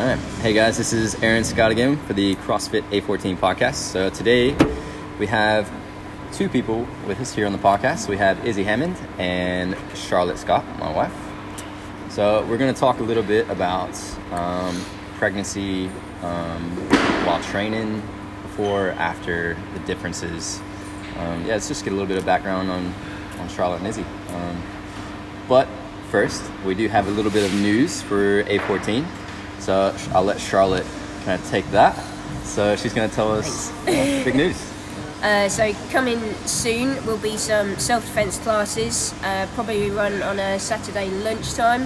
All right. Hey guys, this is Aaron Scott again for the CrossFit A14 podcast. So today we have two people with us here on the podcast. We have Izzy Hammond and Charlotte Scott, my wife. So we're going to talk a little bit about um, pregnancy um, while training, before, after, the differences. Um, yeah, let's just get a little bit of background on, on Charlotte and Izzy. Um, but first, we do have a little bit of news for A14. So I'll let Charlotte kind of take that. So she's going to tell us uh, big news. Uh, so coming soon will be some self-defense classes, uh, probably run on a Saturday lunchtime.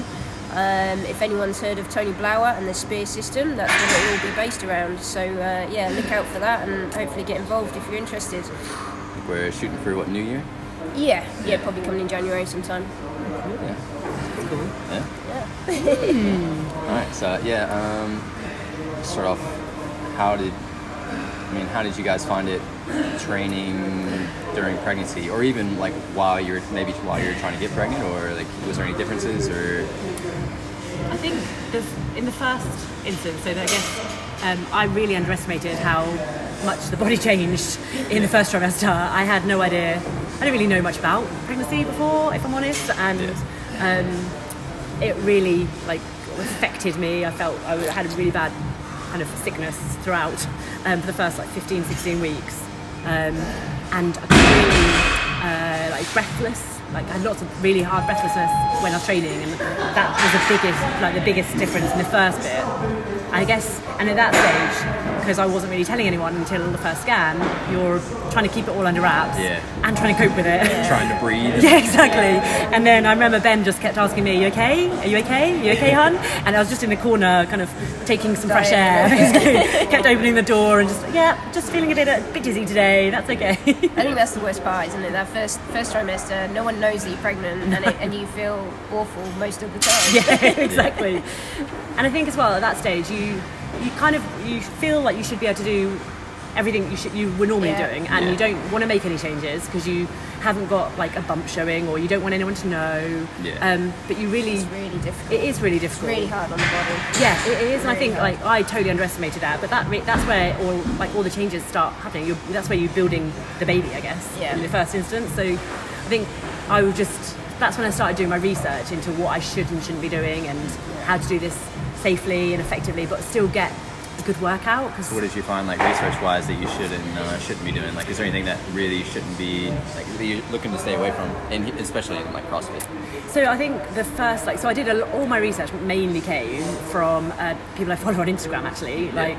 Um, if anyone's heard of Tony Blauer and the Spear System, that's what it will be based around. So uh, yeah, look out for that and hopefully get involved if you're interested. We're shooting for what New Year? Yeah, yeah, probably coming in January sometime. Yeah. Yeah. Yeah. All right. So yeah, um, start off. How did I mean? How did you guys find it training during pregnancy, or even like while you're maybe while you're trying to get pregnant, or like was there any differences, or I think in the first instance, so that I guess um, I really underestimated how much the body changed in the first trimester. I had no idea. I didn't really know much about pregnancy before, if I'm honest, and um, it really like affected me. I felt I had a really bad kind of sickness throughout um, for the first like 15, 16 weeks, um, and I was really uh, like breathless. Like I had lots of really hard breathlessness when I was training, and that was the biggest, like the biggest difference in the first bit. I guess, and at that stage, because I wasn't really telling anyone until the first scan, you're trying to keep it all under wraps Yeah. and trying to cope with it. trying to breathe? Yeah, exactly. And then I remember Ben just kept asking me, "Are you okay? Are you okay? Are you okay, hun?" And I was just in the corner, kind of taking some fresh air. kept opening the door and just, yeah, just feeling a bit a bit dizzy today. That's okay. I think that's the worst part, isn't it? That first first trimester, no one knows that you're pregnant, and, it, and you feel awful most of the time. yeah, exactly. And I think as well at that stage, you you kind of you feel like you should be able to do everything you should you were normally Yeah. doing, and Yeah. you don't want to make any changes because you haven't got like a bump showing, or you don't want anyone to know. Yeah. Um, but you really, It's really difficult. it is really It's really hard on the body. Yeah, it is, and I think hard. like I totally underestimated that. But that re- that's where all like all the changes start happening. You're, that's where you're building the baby, I guess, Yeah. in the first instance. So I think I would just that's when I started doing my research into what I should and shouldn't be doing and how to do this safely and effectively, but still get a good workout. Because What did you find, like research-wise, that you should and uh, shouldn't be doing? Like, is there anything that really shouldn't be like that you're looking to stay away from, and especially in like CrossFit? So I think the first, like, so I did a, all my research mainly came from uh, people I follow on Instagram. Actually, like,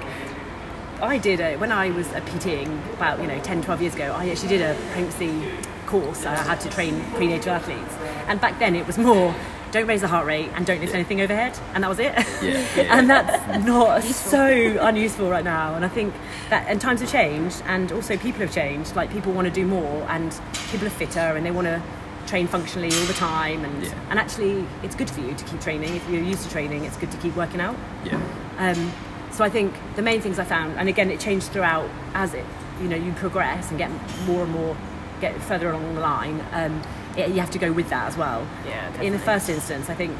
I did a, when I was a PTing about you know 10, 12 years ago. I actually did a pregnancy course. I had to train prenatal athletes, and back then it was more. Don't raise the heart rate and don't lift anything overhead, and that was it. Yeah, yeah. and that's not so unuseful right now. And I think that and times have changed, and also people have changed. Like people want to do more, and people are fitter, and they want to train functionally all the time. And Yeah. and actually, it's good for you to keep training. If you're used to training, it's good to keep working out. Yeah. Um, so I think the main things I found, and again, it changed throughout as it, you know, you progress and get more and more, get further along the line. Um, it, you have to go with that as well. Yeah, In the first instance, I think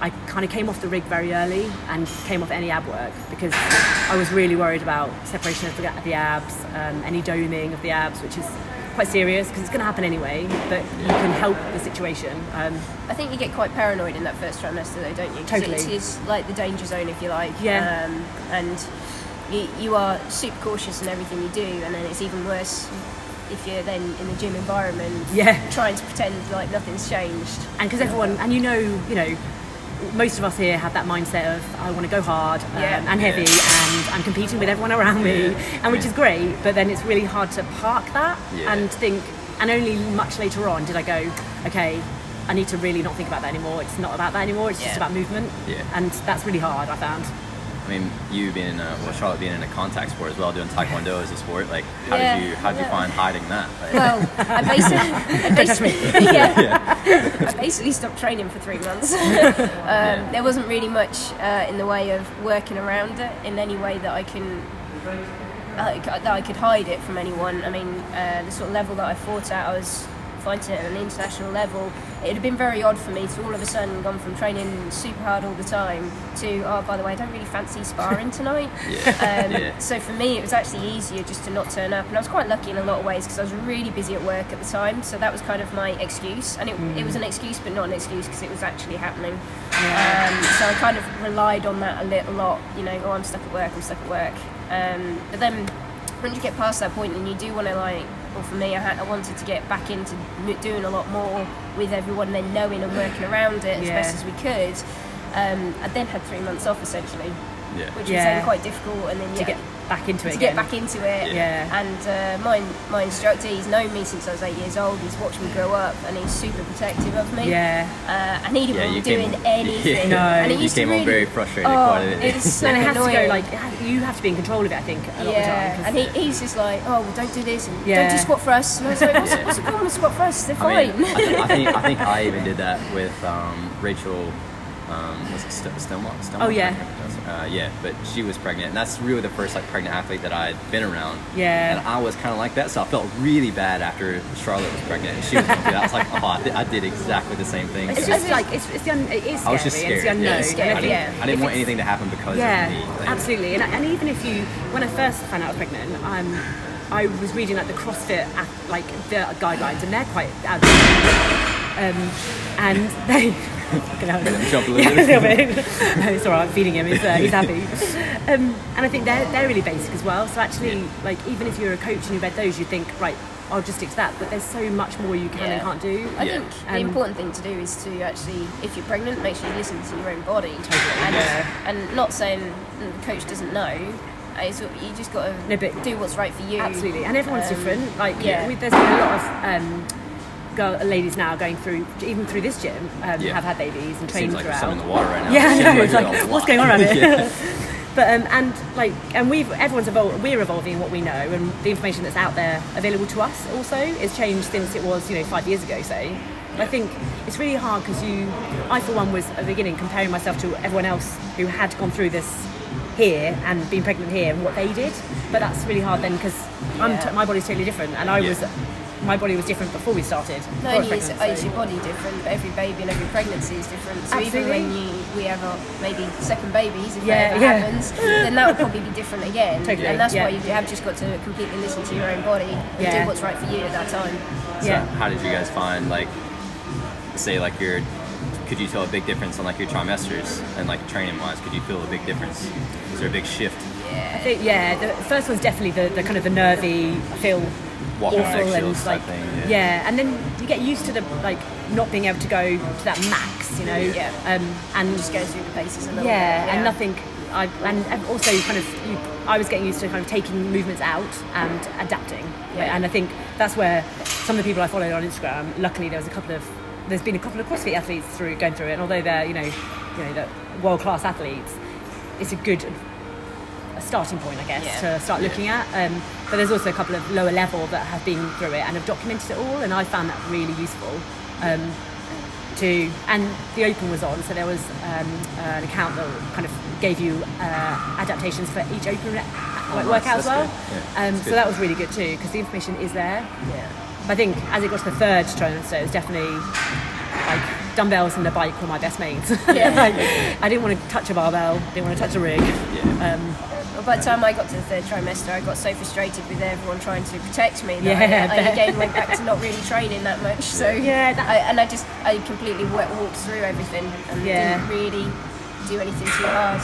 I kind of came off the rig very early and came off any ab work because I was really worried about separation of the, the abs, um, any doming of the abs, which is quite serious because it's going to happen anyway. But you can help the situation. Um, I think you get quite paranoid in that first trimester, though, don't you? Totally. It is like the danger zone, if you like. Yeah. Um, and you, you are super cautious in everything you do, and then it's even worse if you're then in the gym environment, Yeah. trying to pretend like nothing's changed. and because everyone and you know you know most of us here have that mindset of I want to go hard um, Yeah. and heavy and I'm competing with everyone around me Yeah. and which is great but then it's really hard to park that Yeah. and think and only much later on did I go okay I need to really not think about that anymore it's not about that anymore it's just about movement Yeah. and that's really hard I found I mean, you being in a, well, Charlotte being in a contact sport as well, doing Taekwondo as a sport. Like, how Yeah, did you how did you find hiding that? Like, Well, I basically, I Don't basically, yeah, I basically stopped training for three months. um, There wasn't really much uh, in the way of working around it in any way that I can uh, that I could hide it from anyone. I mean, uh, the sort of level that I fought at, I was fighting at an international level, it would have been very odd for me to all of a sudden gone from training super hard all the time to oh by the way I don't really fancy sparring tonight. Yeah. Um, Yeah. So for me, it was actually easier just to not turn up, and I was quite lucky in a lot of ways because I was really busy at work at the time. So that was kind of my excuse, and it, it was an excuse, but not an excuse because it was actually happening. Um, so I kind of relied on that a little lot. You know, oh, I'm stuck at work. I'm stuck at work. Um, but then once you get past that point, and you do want to like. Well, for me, I, had, I wanted to get back into doing a lot more with everyone, then knowing and working around it as Yeah. best as we could. Um, I then had three months off essentially, Yeah. which was then quite difficult. And then to yeah, get back into it to again. get back into it. Yeah. And uh, my my instructor, he's known me since I was eight years old. He's watched me grow up, and he's super protective of me. Yeah. Uh, and he didn't Yeah, want you me doing came- anything. No. and it You used to came on really, very frustrated, Oh, quite a bit. it was so and it has annoying. to go like you have to be in control of it. I think a lot yeah, of the time. 'cause- and he, he's just like, oh, well, don't do this, and Yeah. don't do squat thrust. And I was like, what's, what's the problem with squat thrust? They're I fine. mean, I, think, I think I think I even did that with um, Rachel. Um, was it St- Stelmach? Stelmach? Oh, yeah. Uh, yeah, but she was pregnant, and that's really the first like pregnant athlete that I'd been around. Yeah. and I was kind of like that, so I felt really bad after Charlotte was pregnant, and she was going through that. I was like, oh, I did, I did exactly the same thing. It's So just like it's, it's the un, it is scary. I was just scared. It's the unknown. yeah. It's I think yeah. I didn't want anything to happen because Yeah, of me. Like, absolutely. And, and even if you, when I first found out I was pregnant, um, I was reading like the CrossFit like the guidelines, and they're quite um, and they. Fucking hell. Made him jump a Yeah, little bit. little bit. no, it's all right. I'm feeding him. He's, uh, he's happy. Um, and I think they're they're really basic as well. So actually, like even if you're a coach and you read those, you think right, I'll just stick to that. But there's so much more you can and can't do. I Yeah. think the Um, important thing to do is to actually, if you're pregnant, make sure you listen to your own body. Totally, And, yeah. and not saying the coach doesn't know. uh, It's, you just got to No, but- do what's right for you. Absolutely, and everyone's Um, different. Like, yeah. we, there's been a lot of um, girl, ladies now going through, even through this gym, um, Yeah. have had babies and trained seems like throughout. some in the water right now. Yeah, I know. It's like, what's going on around here? But um, and like, and we've everyone's evolved. We're evolving what we know, and the information that's out there available to us also is changed since it was, you know, five years ago. Say, I think it's really hard because you, I for one was at the beginning comparing myself to everyone else who had gone through this here and been pregnant here and what they did. But that's really hard then because I'm Yeah. t- my body's totally different, and I Yeah. was. My body was different before we started. Not before I only is, is your body different, but every baby and every pregnancy is different. So Absolutely. even when you, we have our maybe second babies, if Yeah, that ever yeah. happens, then that will probably be different again. Totally, And that's yeah. why you have just got to completely listen to your own body and Yeah. do what's right for you at that time. So Yeah. how did you guys find like say like your could you tell a big difference on like your trimesters and like training wise could you feel a big difference is there a big shift I think, yeah, the first one's definitely the, the kind of the nervy, feel Walking on awful and eggshells type like thing, yeah. yeah. and then you get used to the like not being able to go to that max, you know, Yeah. um, and Just go through the paces a little yeah, bit. and nothing. I and and also kind of you, I was getting used to kind of taking movements out and adapting, Yeah. and I think that's where some of the people I followed on Instagram. Luckily, there was a couple of there's been a couple of CrossFit athletes through going through it, and although they're you know you know the world class athletes, it's a good a starting point, I guess, Yeah. to start looking at. Um, but there's also a couple of lower level that have been through it and have documented it all, and I found that really useful. Um, to and the open was on, so there was um, an account that kind of gave you uh, adaptations for each open re- like, nice. workout That's as well. Yeah, Um, so that was really good too because the information is there. Yeah. But I think as it got to the third trimester, it was definitely like dumbbells and the bike were my best mates. Yeah. like, I didn't want to touch a barbell, didn't want to touch a rig. yeah Um, Well, by the time I got to the third trimester, I got so frustrated with everyone trying to protect me that Yeah, I, I I again went back to not really training that much. So Yeah, I, and I just I completely wa- walked through everything and Yeah. didn't really do anything too hard.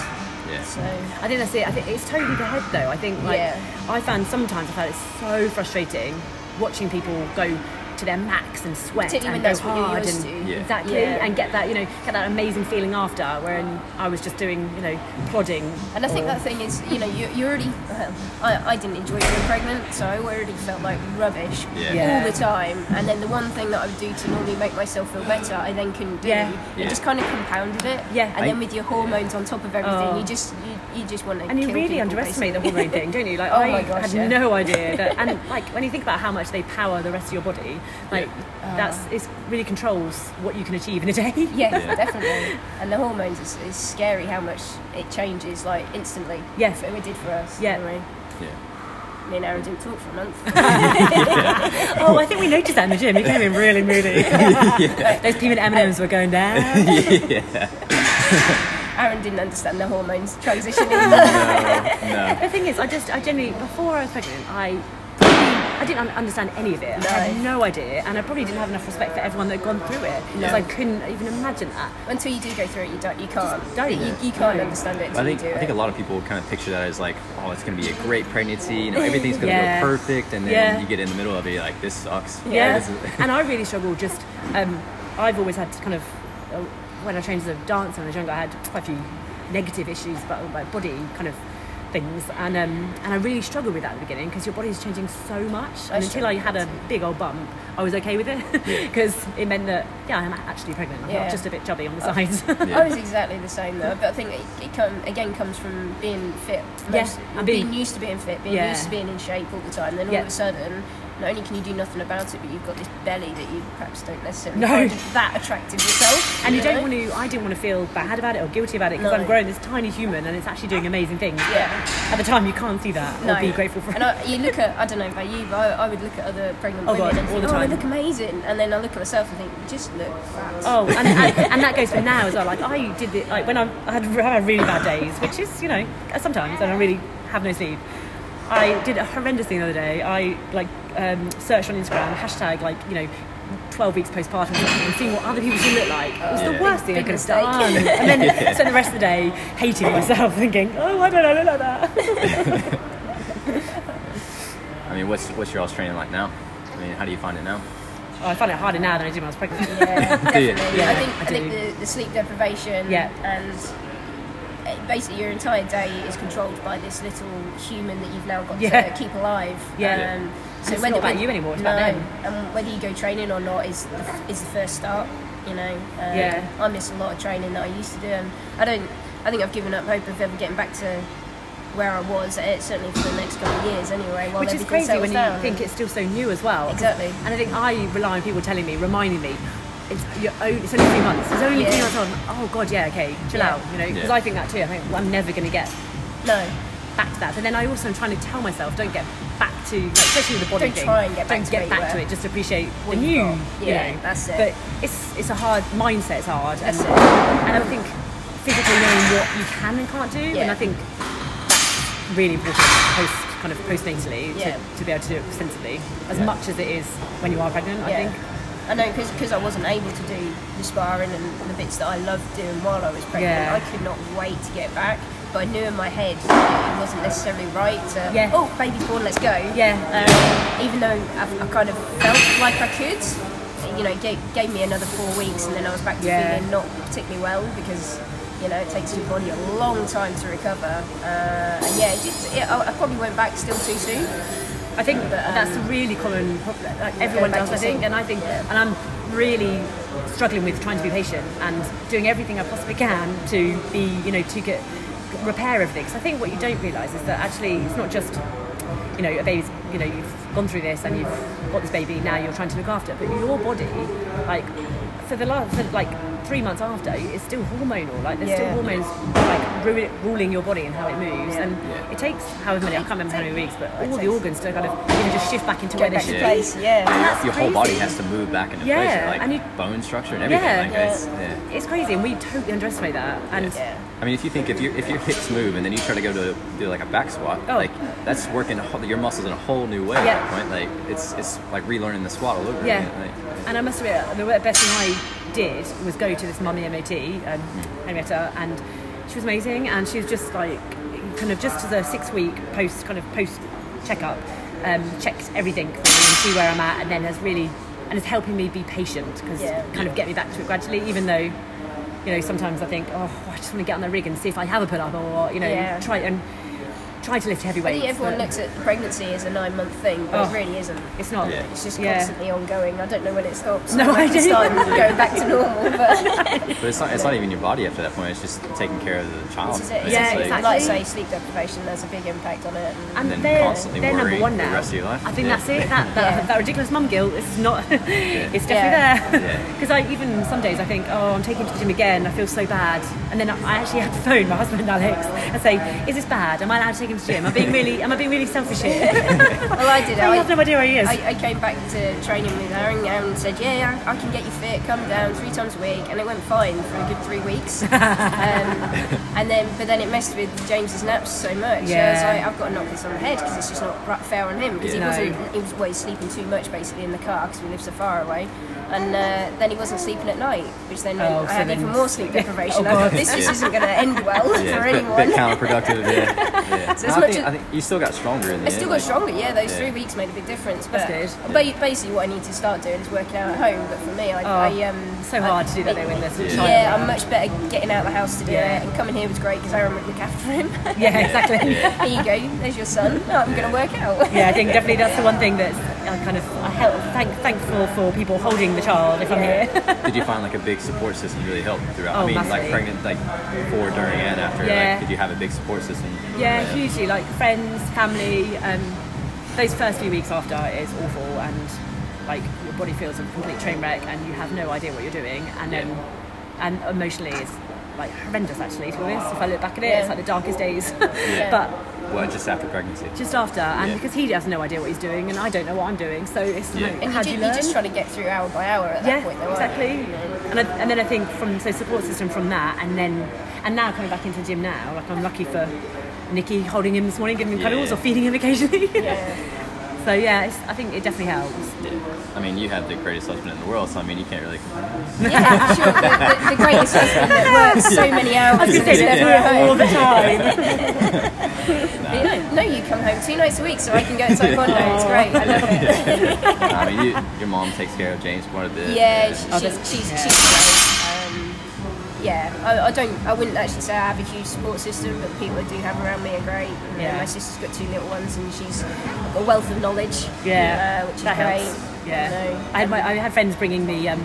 yeah So I think that's it. I think it's totally the head though. I think like Yeah. I found sometimes I found it so frustrating watching people go to their max and sweat Particularly and go that's what you're hard used and to. Yeah. exactly Yeah. and get that you know get that amazing feeling after when I was just doing you know plodding. And I think or- that thing is, you know, you, you already. Well, I, I didn't enjoy being pregnant, so I already felt like rubbish Yeah. Yeah. all the time. And then the one thing that I would do to normally make myself feel better, I then couldn't do. Yeah. It Yeah. just kind of compounded it. Yeah. And then with your hormones on top of everything, Oh. you just you, you just want to. and you kill really people, underestimate the hormone thing, don't you? Like Oh I my gosh, had yeah. no idea that, and like when you think about how much they power the rest of your body, like Uh. that's it really controls what you can achieve in a day. Yeah, Yeah. definitely. And the hormones is, is scary how much it changes like instantly. Yeah. If it did for us. Yeah. Anyway. yeah me and Aaron didn't talk for a month. Oh, I think we noticed that in the gym. You came in really moody. Those peanut M&Ms were going down. Aaron didn't understand the hormones transitioning. no. The thing is, I just, I generally, before I was pregnant, I, I didn't understand any of it. I had No. no idea, and I probably didn't have enough respect for everyone that had gone through it because No. I couldn't even imagine that. Until you do go through it, you don't. You can't. don't. You, you can't No. understand it I until think you do I think it. a lot of people kind of picture that as like, oh, it's gonna be a great pregnancy. You know, everything's gonna Yeah. go perfect, and then Yeah. you get in the middle of it, you're like, this sucks. Yeah, This is- and I really struggle. Just um, I've always had to kind of uh, when I trained as a dancer when I was younger, I had quite a few negative issues about my body kind of things, and um, and I really struggled with that at the beginning because your body's changing so much. And I until I had a big old bump, I was okay with it because it meant that yeah, I'm actually pregnant. I'm Yeah. not just a bit chubby on the sides. Yeah. I was exactly the same though, but I think it, it come, again comes from being fit. Yeah, Most- and being, being- used to being fit, being Yeah. used to being in shape all the time. Then all Yeah. of a sudden, not only can you do nothing about it, but you've got this belly that you perhaps don't necessarily No. find that attractive yourself. And you know? don't want to. I didn't want to feel bad about it or guilty about it because No. I'm growing this tiny human and it's actually doing amazing things. Yeah. At the time, you can't see that or be grateful for it. And I, you look at, I don't know about you, but I, I would look at other pregnant Oh, women God, and all think, the oh, they look amazing. And then I look at myself and think, you just look fat. Oh, and, and, and that goes for now as well. Like I did it like when I'm, I had, I had really bad days, which is you know sometimes, and I really have no sleep. I did a horrendous thing the other day. I like um, searched on Instagram hashtag like you know. 12 weeks postpartum and seeing what other people should look like. It was the worst thing I could have mistake. done. And then spent the rest of the day hating myself, thinking, oh, why don't I look like that? I mean, what's what's your all's training like now? I mean, how do you find it now? Oh, I find it harder now than I did when I was pregnant. Yeah, Do you? Yeah, I think I I, think the, the sleep deprivation Yeah. and basically your entire day is controlled by this little human that you've now got Yeah. to keep alive. Yeah. Um, And it's not about you anymore, it's no, about them. And whether you go training or not is the, is the first start. You know. Um, Yeah. I miss a lot of training that I used to do, and I don't. I think I've given up hope of ever getting back to where I was. Uh, certainly for the next couple of years, anyway. While Which is crazy when you down. think it's still so new as well. Exactly. And I think I rely on people telling me, reminding me, it's, you're only, it's only three months. It's only three months on. Oh God, yeah, okay, chill Yeah. out. You know, because Yeah. I think that too. I think well, I'm never going to get no. back to that. But then I also am trying to tell myself, don't get back to, like, especially with the body Don't thing. try and get back don't to get back to it. Just appreciate What the new. got. you Yeah, know. that's it. But it's it's a hard mindset. It's hard. That's and, it. and I think physically knowing what you can and can't do, and I think that's really important post kind of postnatally Yeah. to, to be able to do it sensibly as Yeah. much as it is when you are pregnant. I think. I know because I wasn't able to do the sparring and the bits that I loved doing while I was pregnant. Yeah. I could not wait to get back. But I knew in my head it wasn't necessarily right to, Yeah. oh, baby's born, let's go. Yeah. Um, even though I, I kind of felt like I could, you know, gave, gave me another four weeks and then I was back to Yeah. feeling not particularly well because, you know, it takes your body a long time to recover. Uh, and yeah, it just, it, I, I probably went back still too soon. I think um, that's a really common problem. Like everyone does, I think, and I think, and I'm really struggling with trying to be patient and doing everything I possibly can to be, you know, to get repair everything. Because I think what you don't realise is that actually it's not just, you know, a baby's, you know, you've gone through this and you've got this baby now you're trying to look after, but your body, like for the last, for like three months after, it's still hormonal. Like there's still hormones like ru- ruling your body and how it moves, Yeah. and it takes however many I can't remember how many weeks, but all the organs to kind of you know, just shift back into where they should to be. place, yeah. And that's Your whole body has to move back into Yeah, place, like and you- bone structure and everything. Yeah. Like, it's, yeah. It's crazy, and we totally underestimate that. And Yeah. I mean, if you think if your if your hips move and then you try to go to do like a back squat, Oh. like that's working your muscles in a whole new way Yeah. at that point. Like it's it's like relearning the squat all over Yeah. again. Like, And I must admit, the best thing I did was go to this mummy MOT, um, Henrietta, and she was amazing. And she was just like, kind of just as a six week post, kind of post checkup, um, checked everything and see where I'm at, and then has really, and is helping me be patient because Yeah. kind of get me back to it gradually, even though. You know, sometimes I think, oh, I just want to get on the rig and see if I have a pull up, or you know, Yeah. try and try to lift heavy I think everyone looks at pregnancy as a nine month thing, but Oh. it really isn't. It's not. Yeah. It's just Yeah. constantly ongoing. I don't know when it stops. No, when I it's don't. time going back to normal, but but it's not it's not even your body after that point. It's just taking care of the child. this is it. It's Yeah, like- Like, exactly. like I say, sleep deprivation has a big impact on it. And and then they're, constantly they're number one for the now. rest of your life. I think Yeah. that's it. That that, Yeah. that ridiculous mum guilt is not. it's definitely Yeah. there. Because I even some days I think, oh, I'm taking to the gym again. I feel so bad, and then I actually had to phone my husband Alex and say, is this bad? Am I allowed to take him him to gym? I'm being really, am I being really selfish here? Well, I did. he I, have no idea where he is. I, I came back to training with Aaron and said, "Yeah, yeah, I can get you fit. Come down three times a week," and it went fine for a good three weeks. um, and then, but then it messed with James's naps so much. So I was Yeah. like, "I've got to knock this on the head because it's just not fair on him because Yeah. he No. wasn't. He was always sleeping too much basically in the car because we live so far away." And uh, then he wasn't sleeping at night, which then meant Oh, I so had then- even more sleep deprivation. Oh, I thought, God. this just Yeah. isn't going to end well Yeah, for it's a bit, anyone. bit counterproductive. Yeah, yeah. So as I, much think, as- I think you still got stronger in the I still got like- stronger, yeah. Those Yeah. three weeks made a big difference. But ba- basically, what I need to start doing is working out at home. But for me, I, Oh, I um, so hard to do that though when there's a child. Yeah. I'm much better getting out of the house to do Yeah. it. And coming here was great because Aaron would look after him. Yeah, exactly. Here you go. There's your son. I'm going to work out. Yeah, I think definitely that's the one thing that's I kind of I help thank thankful for people holding the child if I'm here. Did you find like a big support system really helped throughout? Oh, I mean, like pregnant, like before, during, and after. Yeah. Like, did you have a big support system? Yeah, hugely. Like friends, family. Um, those first few weeks after is awful, and like your body feels a complete train wreck, and you have no idea what you're doing, and then and emotionally it's like horrendous. Actually, to be honest, if I look back at it, it's like the darkest days. but Well, just after pregnancy. just after, and Yeah. because he has no idea what he's doing, and I don't know what I'm doing, so it's Yeah. like, And how you do you learn? you're just trying to get through hour by hour at that yeah, point, though, exactly. And, I, and then I think from so support system from that, and then and now coming back into the gym now, like I'm lucky for Nikki holding him this morning, giving him Yeah. cuddles or feeding him occasionally. Yeah. so yeah, it's, I think it definitely helps. I mean, you have the greatest husband in the world, so I mean, you can't really complain. Yeah, sure. The, the, the greatest husband that works so many hours I was and going is say never all the time. But, you no, you come home two nights a week, so I can go to taekwondo. It's great. I love it. I mean, you, your mom takes care of James quite a bit. Yeah, she, Oh, she's, that's- she's, yeah. she's great. Yeah, I, I don't. I wouldn't actually say I have a huge support system, but the people I do have around me are great. Yeah. my sister's got two little ones, and she's got a wealth of knowledge. Yeah, uh, which is great. Yeah, You know. I had my I had friends bringing me um,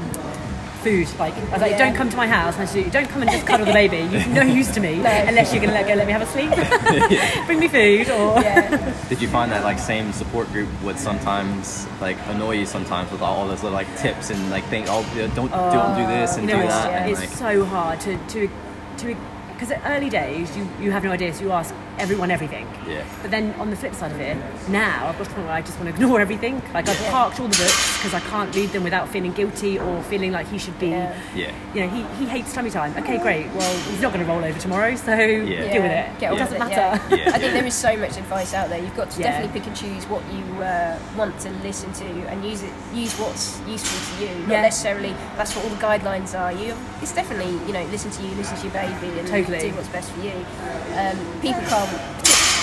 food. Like I was like, Yeah. don't come to my house. And I said, don't come and just cuddle the baby. You've no use to me No. unless you're gonna let go, let me have a sleep. Bring me food or Yeah, Did you find that like same support group would sometimes like annoy you sometimes with all those little like tips and like think, oh, don't don't do oh, this and you know, do it's, that, and it's so hard to to to because at early days you, you have no idea, so you ask everyone everything. Yeah. But then on the flip side of it, now I've got to the point where I just want to ignore everything. Like I've parked all the books because I can't read them without feeling guilty or feeling like he should be. Yeah. yeah. You know, he, he hates tummy time. Okay, great. Well, he's not going to roll over tomorrow, so yeah. deal with it. get it doesn't it, matter. Yeah. I think there is so much advice out there. You've got to Yeah. definitely pick and choose what you uh, want to listen to and use it. Use what's useful to you, not Yeah. necessarily that's what all the guidelines are. You, it's definitely you know listen to you, listen to your baby, and Totally. do what's best for you. Um, people can't. Um,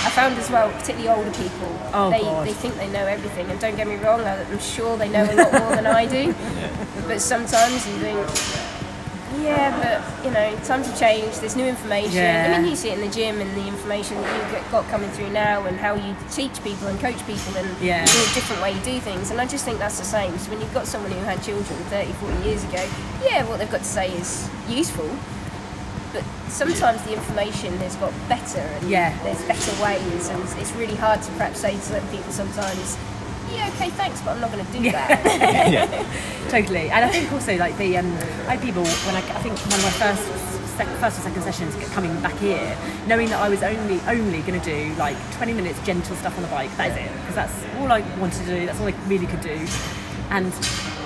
I found as well, particularly older people, Oh, they, God. they think they know everything. And don't get me wrong, I'm sure they know a lot more than I do. But sometimes you think, yeah, but you know, times have changed. There's new information. Yeah. I mean, you see it in the gym and the information that you get got coming through now, and how you teach people and coach people, and Yeah. do a different way you do things. And I just think that's the same. So when you've got someone who had children 30, 40 years ago, yeah, what they've got to say is useful. But sometimes the information has got better, and Yeah. there's better ways, and it's really hard to perhaps say to certain people sometimes. Yeah, okay, thanks, but I'm not going to do that. Totally, and I think also like the um, I had people when I, I think one of my first sec, first or second sessions coming back here, knowing that I was only only going to do like 20 minutes gentle stuff on the bike. That is it, because that's all I wanted to do. That's all I really could do, and.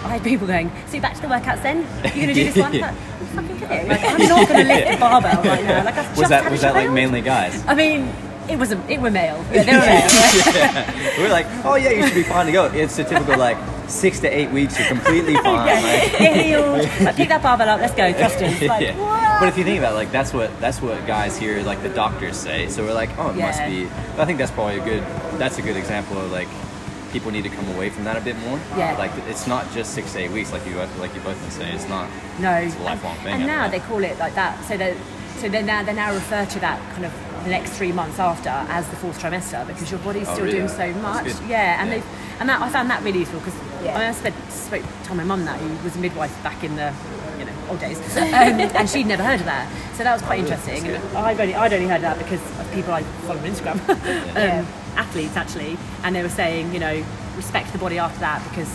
I had people going, so back to the workouts then? You're going to do this one? Like, fucking kidding? Like, I'm not going to lift the barbell right now. Like, I've Was just that had was a that like mainly guys? I mean, it was a, it were male. Yeah, they were male. we were like, oh yeah, you should be fine to go. It's a typical like six to eight weeks. You're completely fine. Like, Get healed. Like, pick that barbell up. Let's go. Thrusters. Like, yeah. what? But if you think about it, like that's what that's what guys hear like the doctors say. So we're like, oh, it must be. I think that's probably a good. That's a good example of like people need to come away from that a bit more. Yeah. Like it's not just six to eight weeks, like you like you both been saying. It's not. No, It's a lifelong and, thing, And now think. they call it like that. So they so they now they now refer to that kind of the next three months after as the fourth trimester because your body's Oh, still really? doing so much. Yeah, and Yeah. they and that I found that really useful because Yeah. I, mean, I spent, spoke to my mum that who was a midwife back in the you know old days, um, and she'd never heard of that. So that was quite interesting. And I've only I'd only heard of that because of people I follow on Instagram, Yeah. um, athletes actually, and they were saying you know respect the body after that because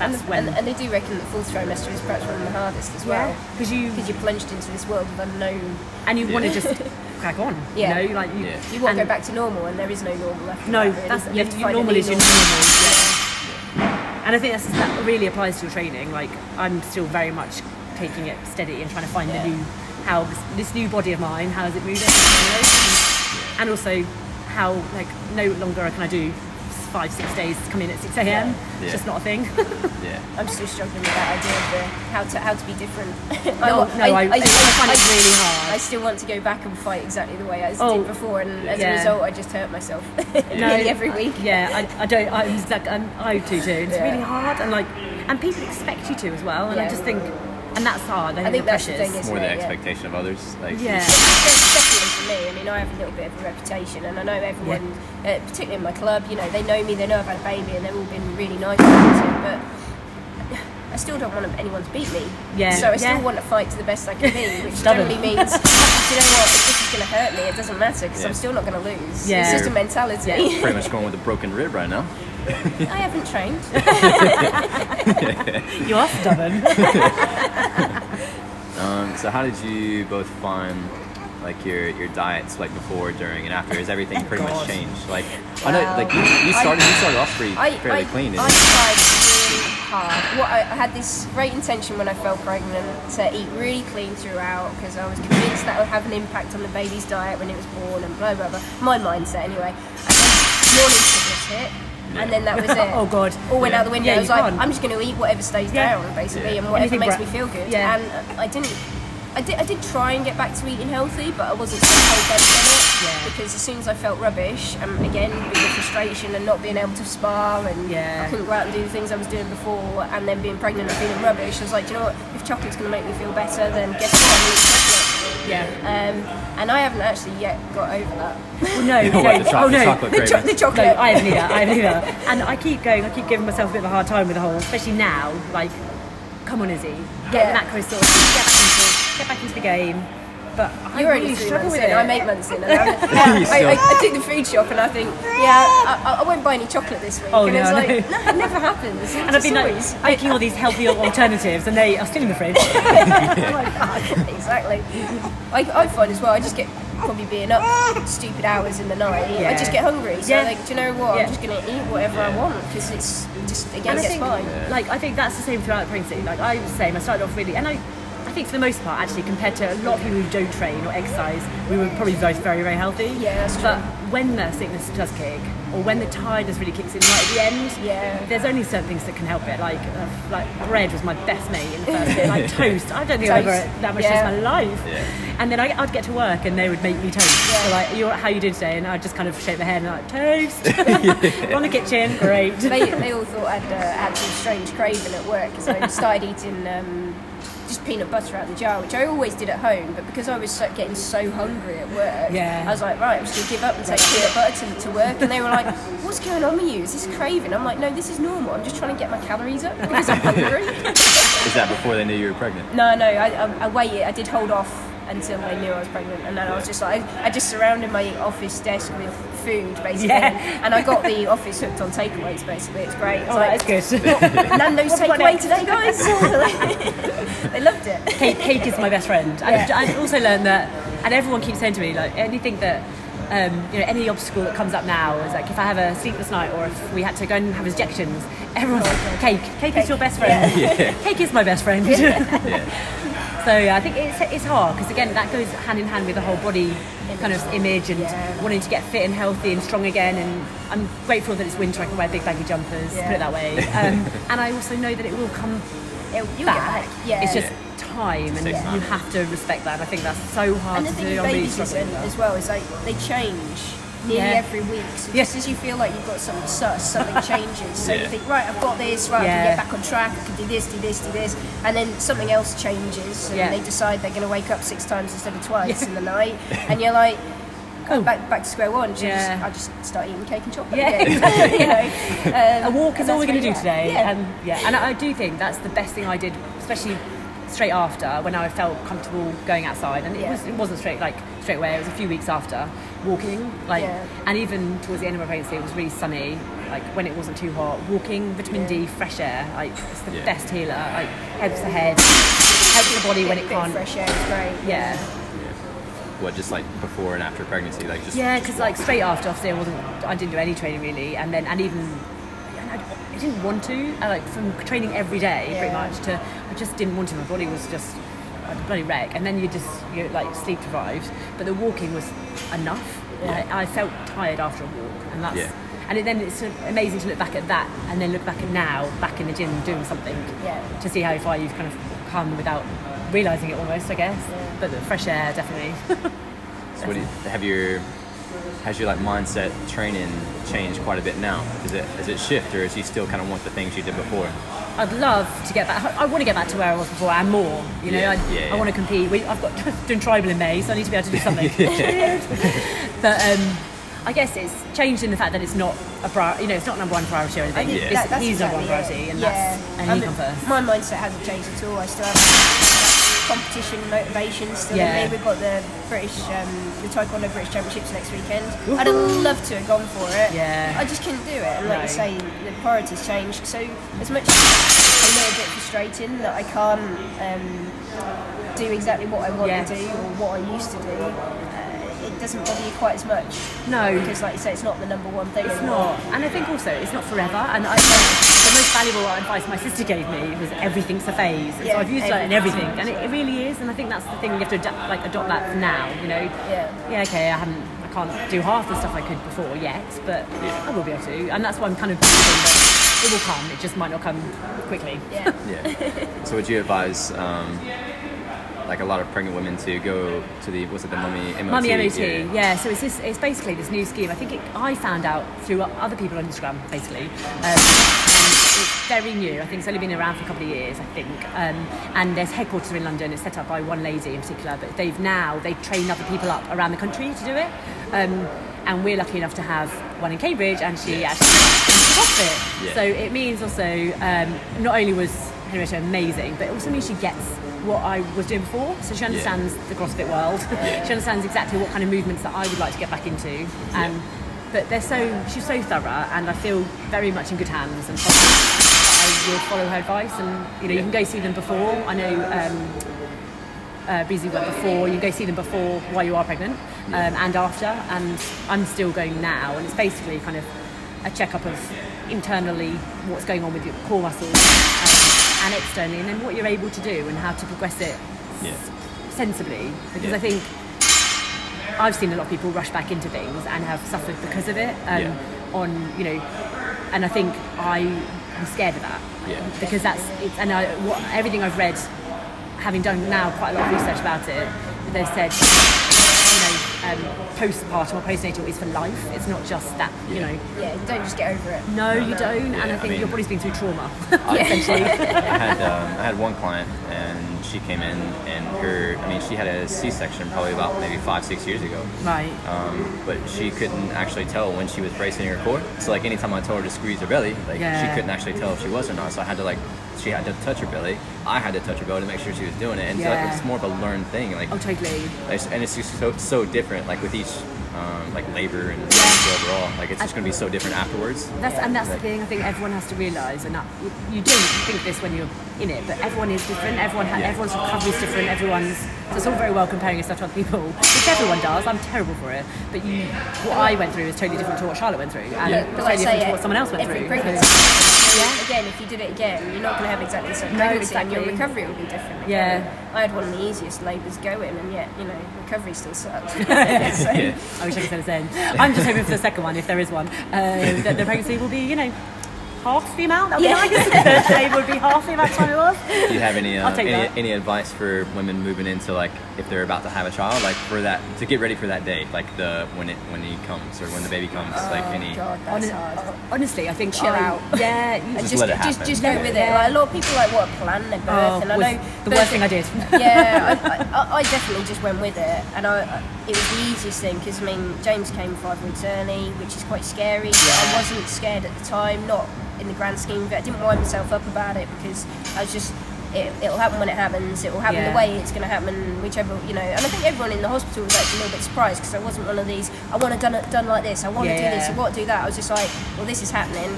And, that's when and, and they do reckon that fourth trimester is perhaps one of the hardest as well. because you Because you're plunged into this world of unknown. and you want to just crack on. Yeah. You know, like you, Yeah. You want to go back to normal, and there is no normal left. No, really. that's you have to you- find normal is your normal. Yeah. And I think that's, that really applies to your training. Like I'm still very much taking it steady and trying to find Yeah. the new how this, this new body of mine how is it moving, you know? and, and also how like no longer can I do five six days come in at six a.m. Yeah. It's just not a thing. Yeah. I'm still struggling with that idea of the, how to how to be different. No, wa- no, I- I find it really hard. I still want to go back and fight exactly the way I Oh, did before, and as yeah. a result, I just hurt myself nearly every week. Yeah, I, I don't. I'm like I'm, I do too. It's Yeah. really hard, and like, and people expect you to as well. And I just think, and that's hard. I think, I think the that's the thing, It's isn't more the it? Yeah. expectation of others. Like Yeah. Definitely for me. I mean, I have a little bit of a reputation, and I know everyone, uh, particularly in my club, you know, they know me, they know I've had a baby, and they've all been really nice about it. But I still don't want anyone to beat me. Yeah. So I still Yeah. want to fight to the best I can be, which generally means, you know what? If this is going to hurt me, it doesn't matter because Yeah. I'm still not going to lose. Yeah. It's just a mentality. Yeah. Pretty much going with a broken rib right now. I haven't trained. You are stubborn. Um, so how did you both find like your your diets like before, during, and after? Has everything pretty much changed? Like I know, like you, you started you started off pretty I, fairly I, clean. I didn't you? tried really hard. What I, I had this great intention when I felt pregnant to eat really clean throughout because I was convinced that would have an impact on the baby's diet when it was born and blah blah blah. My mindset anyway. And then morning sickness hit, and then that was it. Oh, God. All went Yeah. out the window. Yeah, I was like, can't. I'm just going to eat whatever stays Yeah. down, basically, and whatever Anything makes bra- me feel good. Yeah. And I didn't. I did, I did try and get back to eating healthy, but I wasn't so on it Yeah. because as soon as I felt rubbish, and again with the frustration and not being able to spar, and Yeah. I couldn't go out and do the things I was doing before, and then being pregnant and feeling rubbish, I was like, you know what? If chocolate's going to make me feel better, then guess what? I'm eating chocolate. yeah. Um, and I haven't actually yet got over that. Well, no, You no. want the cho- oh the no. chocolate the, cho- craving. the No, chocolate. I haven't either. I haven't either. And I keep going. I keep giving myself a bit of a hard time with the whole, especially now. Like, come on, Izzy, get Yeah. the macro sorted, get back into, get back into the game. But I You're really only three struggle with it. I'm eight months in. And I, You I, I, I took the food shop and I think, yeah, I, I won't buy any chocolate this week. Oh, and no, it's like, know. no, it never happens. And I've been like making all these healthy alternatives, and they are still in the fridge. Oh exactly. I, I find as well, I just get probably being up stupid hours in the night. I just get hungry. So Yeah. like, do you know what? Yeah. I'm just going to eat whatever I want because it's just again and I think, fine. like, I think that's the same throughout pregnancy. Like I was the same. I started off really, and I, I think for the most part, actually, compared to a lot of people who don't train or exercise, we were probably both very, very healthy. Yeah, But when the sickness does kick, or when the tiredness really kicks in right at the end, Yeah. there's only certain things that can help it. Like, uh, like bread was my best mate in the first bit. Like toast, I don't think I've Toast. ever that much Yeah. in my life. Yeah. And then I, I'd get to work and they would make me toast. Yeah. So like, you're, how you doing today? And I'd just kind of shake my head and like, toast. On the kitchen, great. they, they all thought I'd uh, had some strange craving at work because I started eating um, just peanut butter out of the jar, which I always did at home. But because I was so, getting so hungry at work, Yeah. I was like, right, I'm just going to give up and take peanut butter to, to work. And they were like, what's going on with you? Is this craving? I'm like, no, this is normal. I'm just trying to get my calories up because I'm hungry. Is that before they knew you were pregnant? no, no, I, I, I waited. I did hold off until they knew I was pregnant, and then I was just like, I, I just surrounded my office desk with food, basically, Yeah. and I got the office hooked on takeaways. Basically, it's great. It's Oh, like, that is good. Nando's takeaway today, guys. they loved it. cake, cake is my best friend. Yeah. And I also learned that, and everyone keeps saying to me, like anything that, um, you know, any obstacle that comes up now is like if I have a sleepless night or if we had to go and have injections, everyone's like, cake. Cake is your best friend. Cake is my best friend. Yeah. so yeah, I think it's it's hard because again that goes hand in hand with the whole body kind of image and Yeah. wanting to get fit and healthy and strong again. And I'm grateful that it's winter. I can wear big baggy jumpers. Yeah. Put it that way. Um, and I also know that it will come It'll, you'll back. get back. Yeah. It's just time, and you have to respect that. And I think that's so hard and the to thing do. with I'm really babies with that. as well is like they change nearly Yeah. every week. So Yeah. just as you feel like you've got something sus, something changes. So you think, right, I've got this, right, I can get back on track, I can do this, do this, do this, and then something else changes, and Yeah. they decide they're going to wake up six times instead of twice Yeah. in the night, and you're like. Oh. Back, back to square one. So Yeah. just, I just start eating cake and chocolate Yeah, again. you know, a um, walk is all we're going to do where today. Yeah. And yeah, and I I do think that's the best thing I did, especially straight after when I felt comfortable going outside. And it Yeah. was it wasn't straight like straight away. It was a few weeks after walking, like, Yeah. and even towards the end of my pregnancy, it was really sunny. Like when it wasn't too hot, walking, vitamin D, fresh air, like it's the Yeah. best healer. Like helps the head, helps the body when it can't. fresh air is great. Yeah. what, just like before and after pregnancy, like just Yeah, because like straight after, obviously, I wasn't. I didn't do any training really, and then and even I, I didn't want to. I, like from training every day, pretty much to I just didn't want to. My body was just a bloody wreck, and then you just you like sleep deprived. But the walking was enough. Yeah. I, I felt tired after a walk, and that's. Yeah. And it, then it's sort of amazing to look back at that, and then look back at now, back in the gym doing something, Yeah. to see how far you've kind of come without realizing it almost, I guess. But the fresh air, definitely. So what do you, have your has your like mindset training changed quite a bit now? Is it is it shift or is you still kind of want the things you did before? I'd love to get back. I want to get back to where I was before and more. You know, Yeah, I, yeah, I want to compete. We, I've got doing tribal in May, so I need to be able to do something. but um, I guess it's changed in the fact that it's not a priority. You know, it's not number one priority or anything. Yeah. That, that's he's number one priority, it. and yeah. that's and I mean. My mindset hasn't changed at all. I still have competition motivation still Yeah. in me. We've got the British, um, the Taekwondo British Championships next weekend. I'd have loved to have gone for it. Yeah. I just couldn't do it. And like No. you say, the priorities changed. So as much as it's a little bit frustrating that I can't um, do exactly what I want Yes. to do or what I used to do, doesn't bother you quite as much. No. Because like you say, it's not the number one thing. It's anymore. not, and I think also it's not forever. And I think the most valuable advice my sister gave me was everything's a phase. And Yeah, so I've used that in everything. everything, and it, it really is. And I think that's the thing you have to adapt, like adopt that now. You know, Yeah. yeah, okay, I haven't, I can't do half the stuff I could before yet, but I will be able to. And that's why I'm kind of that it will come. It just might not come quickly. Yeah. Yeah. so would you advise um, like a lot of pregnant women to go to the was it the mummy MOT? Mummy MOT, Yeah. yeah. So it's this, it's basically this new scheme. I think it, I found out through other people on Instagram, basically. Um, it's very new. I think it's only been around for a couple of years, I think. Um, and there's headquarters in London. It's set up by one lady in particular, but they've now they've trained other people up around the country to do it. Um, and we're lucky enough to have one in Cambridge, and she actually CrossFit. Yeah. So it means also um, not only was Henrietta amazing, but it also means she gets what I was doing before. So she understands the CrossFit world. Yeah. she understands exactly what kind of movements that I would like to get back into. Um, But they're so she's so thorough, and I feel very much in good hands and I will follow her advice. And you know, you can go see them before. I know. Um, uh, Breezy went before. You go see them before while you are pregnant um, and after. And I'm still going now, and it's basically kind of a checkup of internally what's going on with your core muscles um, and externally, and then what you're able to do and how to progress it Yeah. sensibly. Because Yeah. I think I've seen a lot of people rush back into things and have suffered because of it. Um, Yeah. On you know, and I think I am scared of that Yeah. because that's it's, and I, what, everything I've read, having done now quite a lot of research about it, they've said um, postpartum or postnatal is for life. It's not just that you know. Yeah, you don't just get over it. No, you don't, and Yeah, I I think mean- your body's been through trauma, essentially. I had um, I had one client and she came in and her I mean she had a C-section probably about maybe five six years ago. right. Um, but she couldn't actually tell when she was bracing her core. So like anytime I told her to squeeze her belly, like Yeah. she couldn't actually tell if she was or not. So I had to like she had to touch her belly. I had to touch her belly to make sure she was doing it. And so, like, it's more of a learned thing. Like Oh, totally. And it's just so so different. Like with each um, like labor and pregnancy overall, like it's just gonna be so different afterwards. That's and that's the thing. I think everyone has to realise, and that, you, you don't think this when you're in it, but everyone is different. Everyone, ha- Yeah. everyone's recovery is different. Everyone's so it's all very well comparing yourself to other people, which everyone does. I'm terrible for it, but you, what I went through is totally different to what Charlotte went through, and Yeah, totally but like I different say, to what someone else went through. pregnancy. Yeah. Again, if you did it again, you're not going to have exactly the same No, pregnancy, and your recovery will be different. Yeah. Again. I had one of the easiest labours going, and yet, you know, recovery still sucks. so, Yeah. I wish I could say the same. I'm just hoping for the second one, if there is one, uh, that the pregnancy will be, you know, half the amount. That would Yeah. be nice. The labour would be half the amount of time it was. Do you have any uh, any, any advice for women moving into like if they're about to have a child, like for that to get ready for that day, like the when it when he comes or when the baby comes, like any. Oh, God, that's Hon- hard. Honestly, I think Chill I- out. Yeah, you Just just, let it just, happen. just go with it. Like, a lot of people like what a plan their birth, Oh, and I was know the birth- worst thing I did. yeah, I, I, I definitely just went with it, and I, I- it was the easiest thing because I mean James came five weeks early, which is quite scary. But I wasn't scared at the time, not in the grand scheme of it. I didn't wind myself up about it because I was just. It, it'll happen when it happens. It will happen Yeah. the way it's going to happen, whichever you know. And I think everyone in the hospital was actually a little bit surprised because I wasn't one of these. I want to done it done like this. I want to do this. Yeah. I want to do that. I was just like, well, this is happening.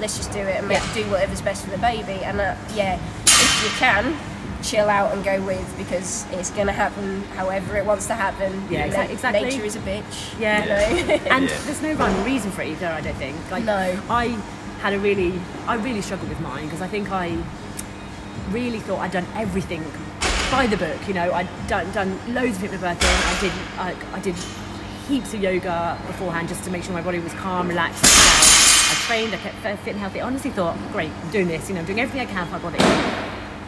Let's just do it and make, do whatever's best for the baby. And uh, yeah, if you can, chill out and go with because it's going to happen however it wants to happen. Yeah, Na- exa- exactly. Nature is a bitch. Yeah. you know? and Yeah. there's no rhyme or reason for it either. I don't think. Like, No. I had a really, I really struggled with mine because I think I really thought I'd done everything by the book. You know, I'd done done loads of hypnobirthing. I did, I, I did heaps of yoga beforehand just to make sure my body was calm, relaxed. I trained. I kept fit and healthy. I honestly thought, great, I'm doing this. You know, I'm doing everything I can for my body.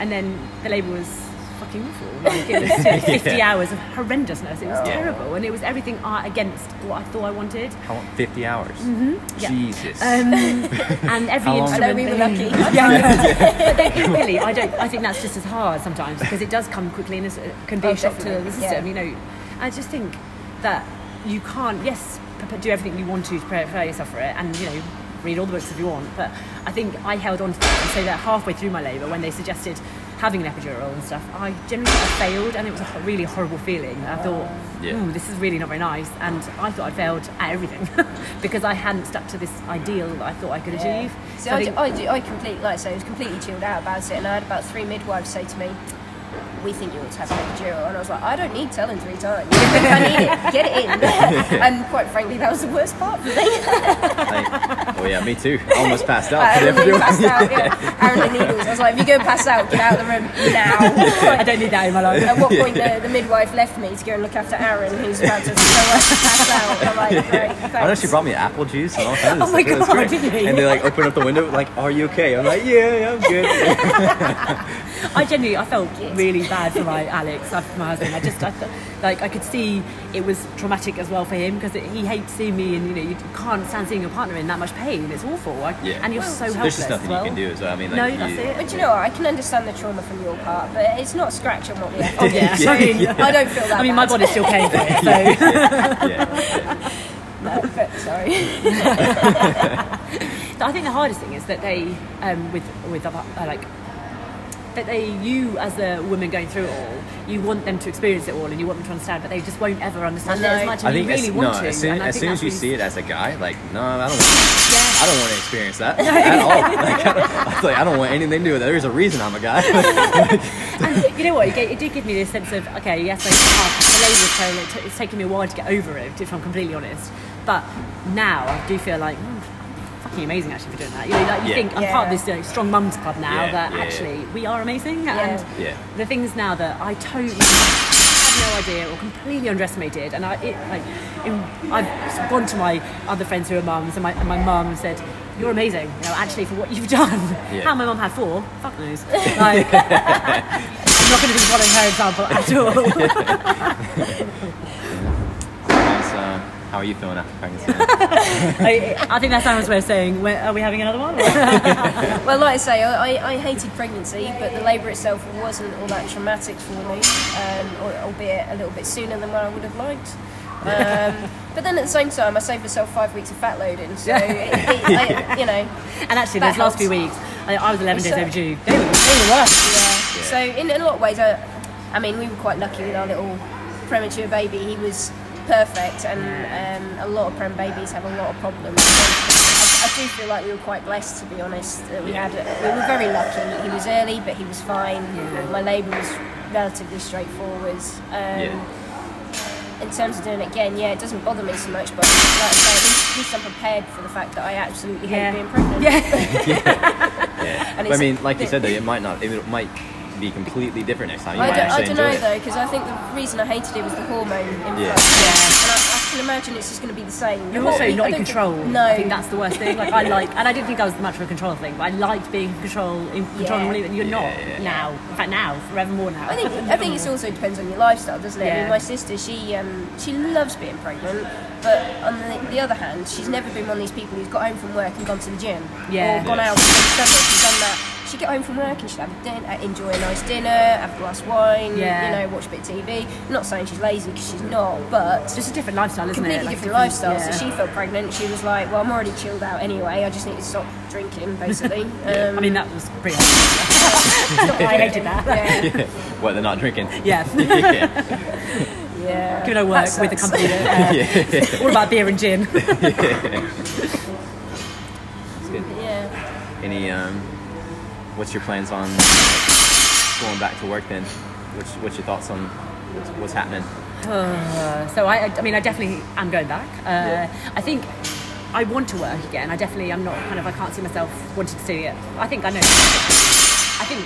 And then the labour was fucking awful. Like it was 50 hours of horrendousness. It was Yeah. terrible, and it was everything I, against what I thought I wanted. How long? 50 hours? yeah. Jesus. Um, and every How long- I know instrument. we were lucky. Yeah, but then, really, I don't. I think that's just as hard sometimes because it does come quickly and it can be Oh, a shock to the system. yeah. You know, I just think that you can't. Yes, do everything you want to to prepare yourself for it, and you know, read all the books if you want. But I think I held on to that and so that halfway through my labour, when they suggested having an epidural and stuff, I generally I failed, and it was a really horrible feeling. I thought, oh. Yeah. ooh, this is really not very nice, and I thought I'd failed at everything because I hadn't stuck to this ideal that I thought I could achieve. So So I I, think- I, do, I completely, like I say, I was completely chilled out about it, and I had about three midwives say to me, "We think you ought to have an epidural," and I was like, "I don't need telling three times. If I need it, get it in." and quite frankly, that was the worst part for me. Like, oh, yeah, me too. I almost passed out. I for really epidural. passed out. Yeah. Aaron needles. I was like, "If you go pass out, get out of the room now." I don't need that in my life. At what point the, the midwife left me to go and look after Aaron, who's about to pass out. And I'm like, great, thanks. I know she brought me apple juice and all kinds of Oh my stuff. It was God, didn't you? And they like open up the window, like, "Are you okay?" I'm like, "Yeah, yeah, I'm good." I genuinely, I felt really bad for my Alex, for my husband. I just, I th- like, I could see it was traumatic as well for him because he hates seeing me, and you know, you can't stand seeing your partner in that much pain. It's awful, I, Yeah. and you're so helpless. There's just nothing well. you can do as well. I mean, like, No, you, that's it. But you know what? I can understand the trauma from your part, but it's not a scratch on what we have. Oh yeah, I mean, I don't feel that. I mean, my body's still paying for it, so. Yeah. No, but sorry. I think the hardest thing is that they, um, with with other, uh, like, that they, you as a woman going through it all, you want them to experience it all and you want them to understand, but they just won't ever understand it as know. much. I think you really as, want no, to. as soon, and I as, think soon that's as you really- see it as a guy, like, no, I don't. Yeah. I don't want to experience that at all. Like, I, don't, I was like, I don't want anything to do with it. There's a reason I'm a guy. And you know what? It, it did give me this sense of okay, yes, like, the labour was terrible. It t- it's taken me a while to get over it, if I'm completely honest. But now I do feel like mm, fucking amazing actually for doing that. You know, like you Yeah. think I'm part of this you know, strong mums club now Yeah, that yeah, yeah. actually we are amazing. Yeah. And Yeah. the things now that I totally had no idea or completely underestimated, and I it, like in, I've gone to my other friends who are mums, and my and my mum said. You're amazing, you know. Actually, for what you've done, Yeah. how my mum had four, fuck knows. Like, I'm not going to be following her example at all. How's, how are you feeling after pregnancy? I, I think that's Aaron's way of saying, are we having another one? Well, like I say, I, I- I hated pregnancy, but the labour itself wasn't all that traumatic for me, um, albeit a little bit sooner than what I would have liked. Um, but then at the same time, I saved myself five weeks of fat loading, so it, it, I, you know, and actually, That those last few weeks, I, I was 11 days So- overdue. They were, they were the worst. yeah. So in, in a lot of ways, I, I mean, we were quite lucky with our little premature baby. He was perfect, and um, a lot of prem babies have a lot of problems. I, I do feel like we were quite blessed, to be honest. That we had, it. we were very lucky. He was early, but he was fine. My labour was relatively straightforward. Um, Yeah. In terms of doing it again, yeah, it doesn't bother me so much. But like I say, at least, at least I'm prepared for the fact that I absolutely hate Yeah. being pregnant. Yeah. Yeah. And But I mean, like you said, though, it might not. It might be completely different next time. You I might don't, I don't enjoy know it. though, because I think the reason I hated it was the hormone influx. Yeah. Yeah. And I, I can imagine it's just going to be the same. You're also I not in don't think- control. no. I think that's the worst thing. Like I like, and I didn't think I was much of a control thing, but I liked being in control, in control, Yeah. and you're Yeah, not yeah, yeah. now. In fact, now, forevermore now. I think I think it also depends on your lifestyle, doesn't it? I mean, my sister, she um, she loves being pregnant, but on the, the other hand, she's never been one of these people who's got home from work and gone to the gym, Yeah. or gone Yeah. out and done this and done that. She'd get home from work and she'd have a din- uh, enjoy a nice dinner, have a glass of wine, Yeah. you know, watch a bit of TV. I'm not saying she's lazy because she's not, but It's just a different lifestyle, isn't completely it? Like, different lifestyle. yeah. So she felt pregnant. She was like, "Well, I'm already chilled out anyway. I just need to stop drinking, basically." um, I mean, that was pretty. I hated that. yeah, What they're not drinking. Yeah. yeah. yeah. Giving her work with the company that, uh, all about beer and gin. It's good. Yeah. Any um, what's your plans on going back to work then, what's, what's your thoughts on what's, what's happening? Uh, so I, I mean, I definitely am going back. Uh, Yeah. I think I want to work again. I definitely I'm not kind of. I can't see myself wanting to do it. I think I know. I think,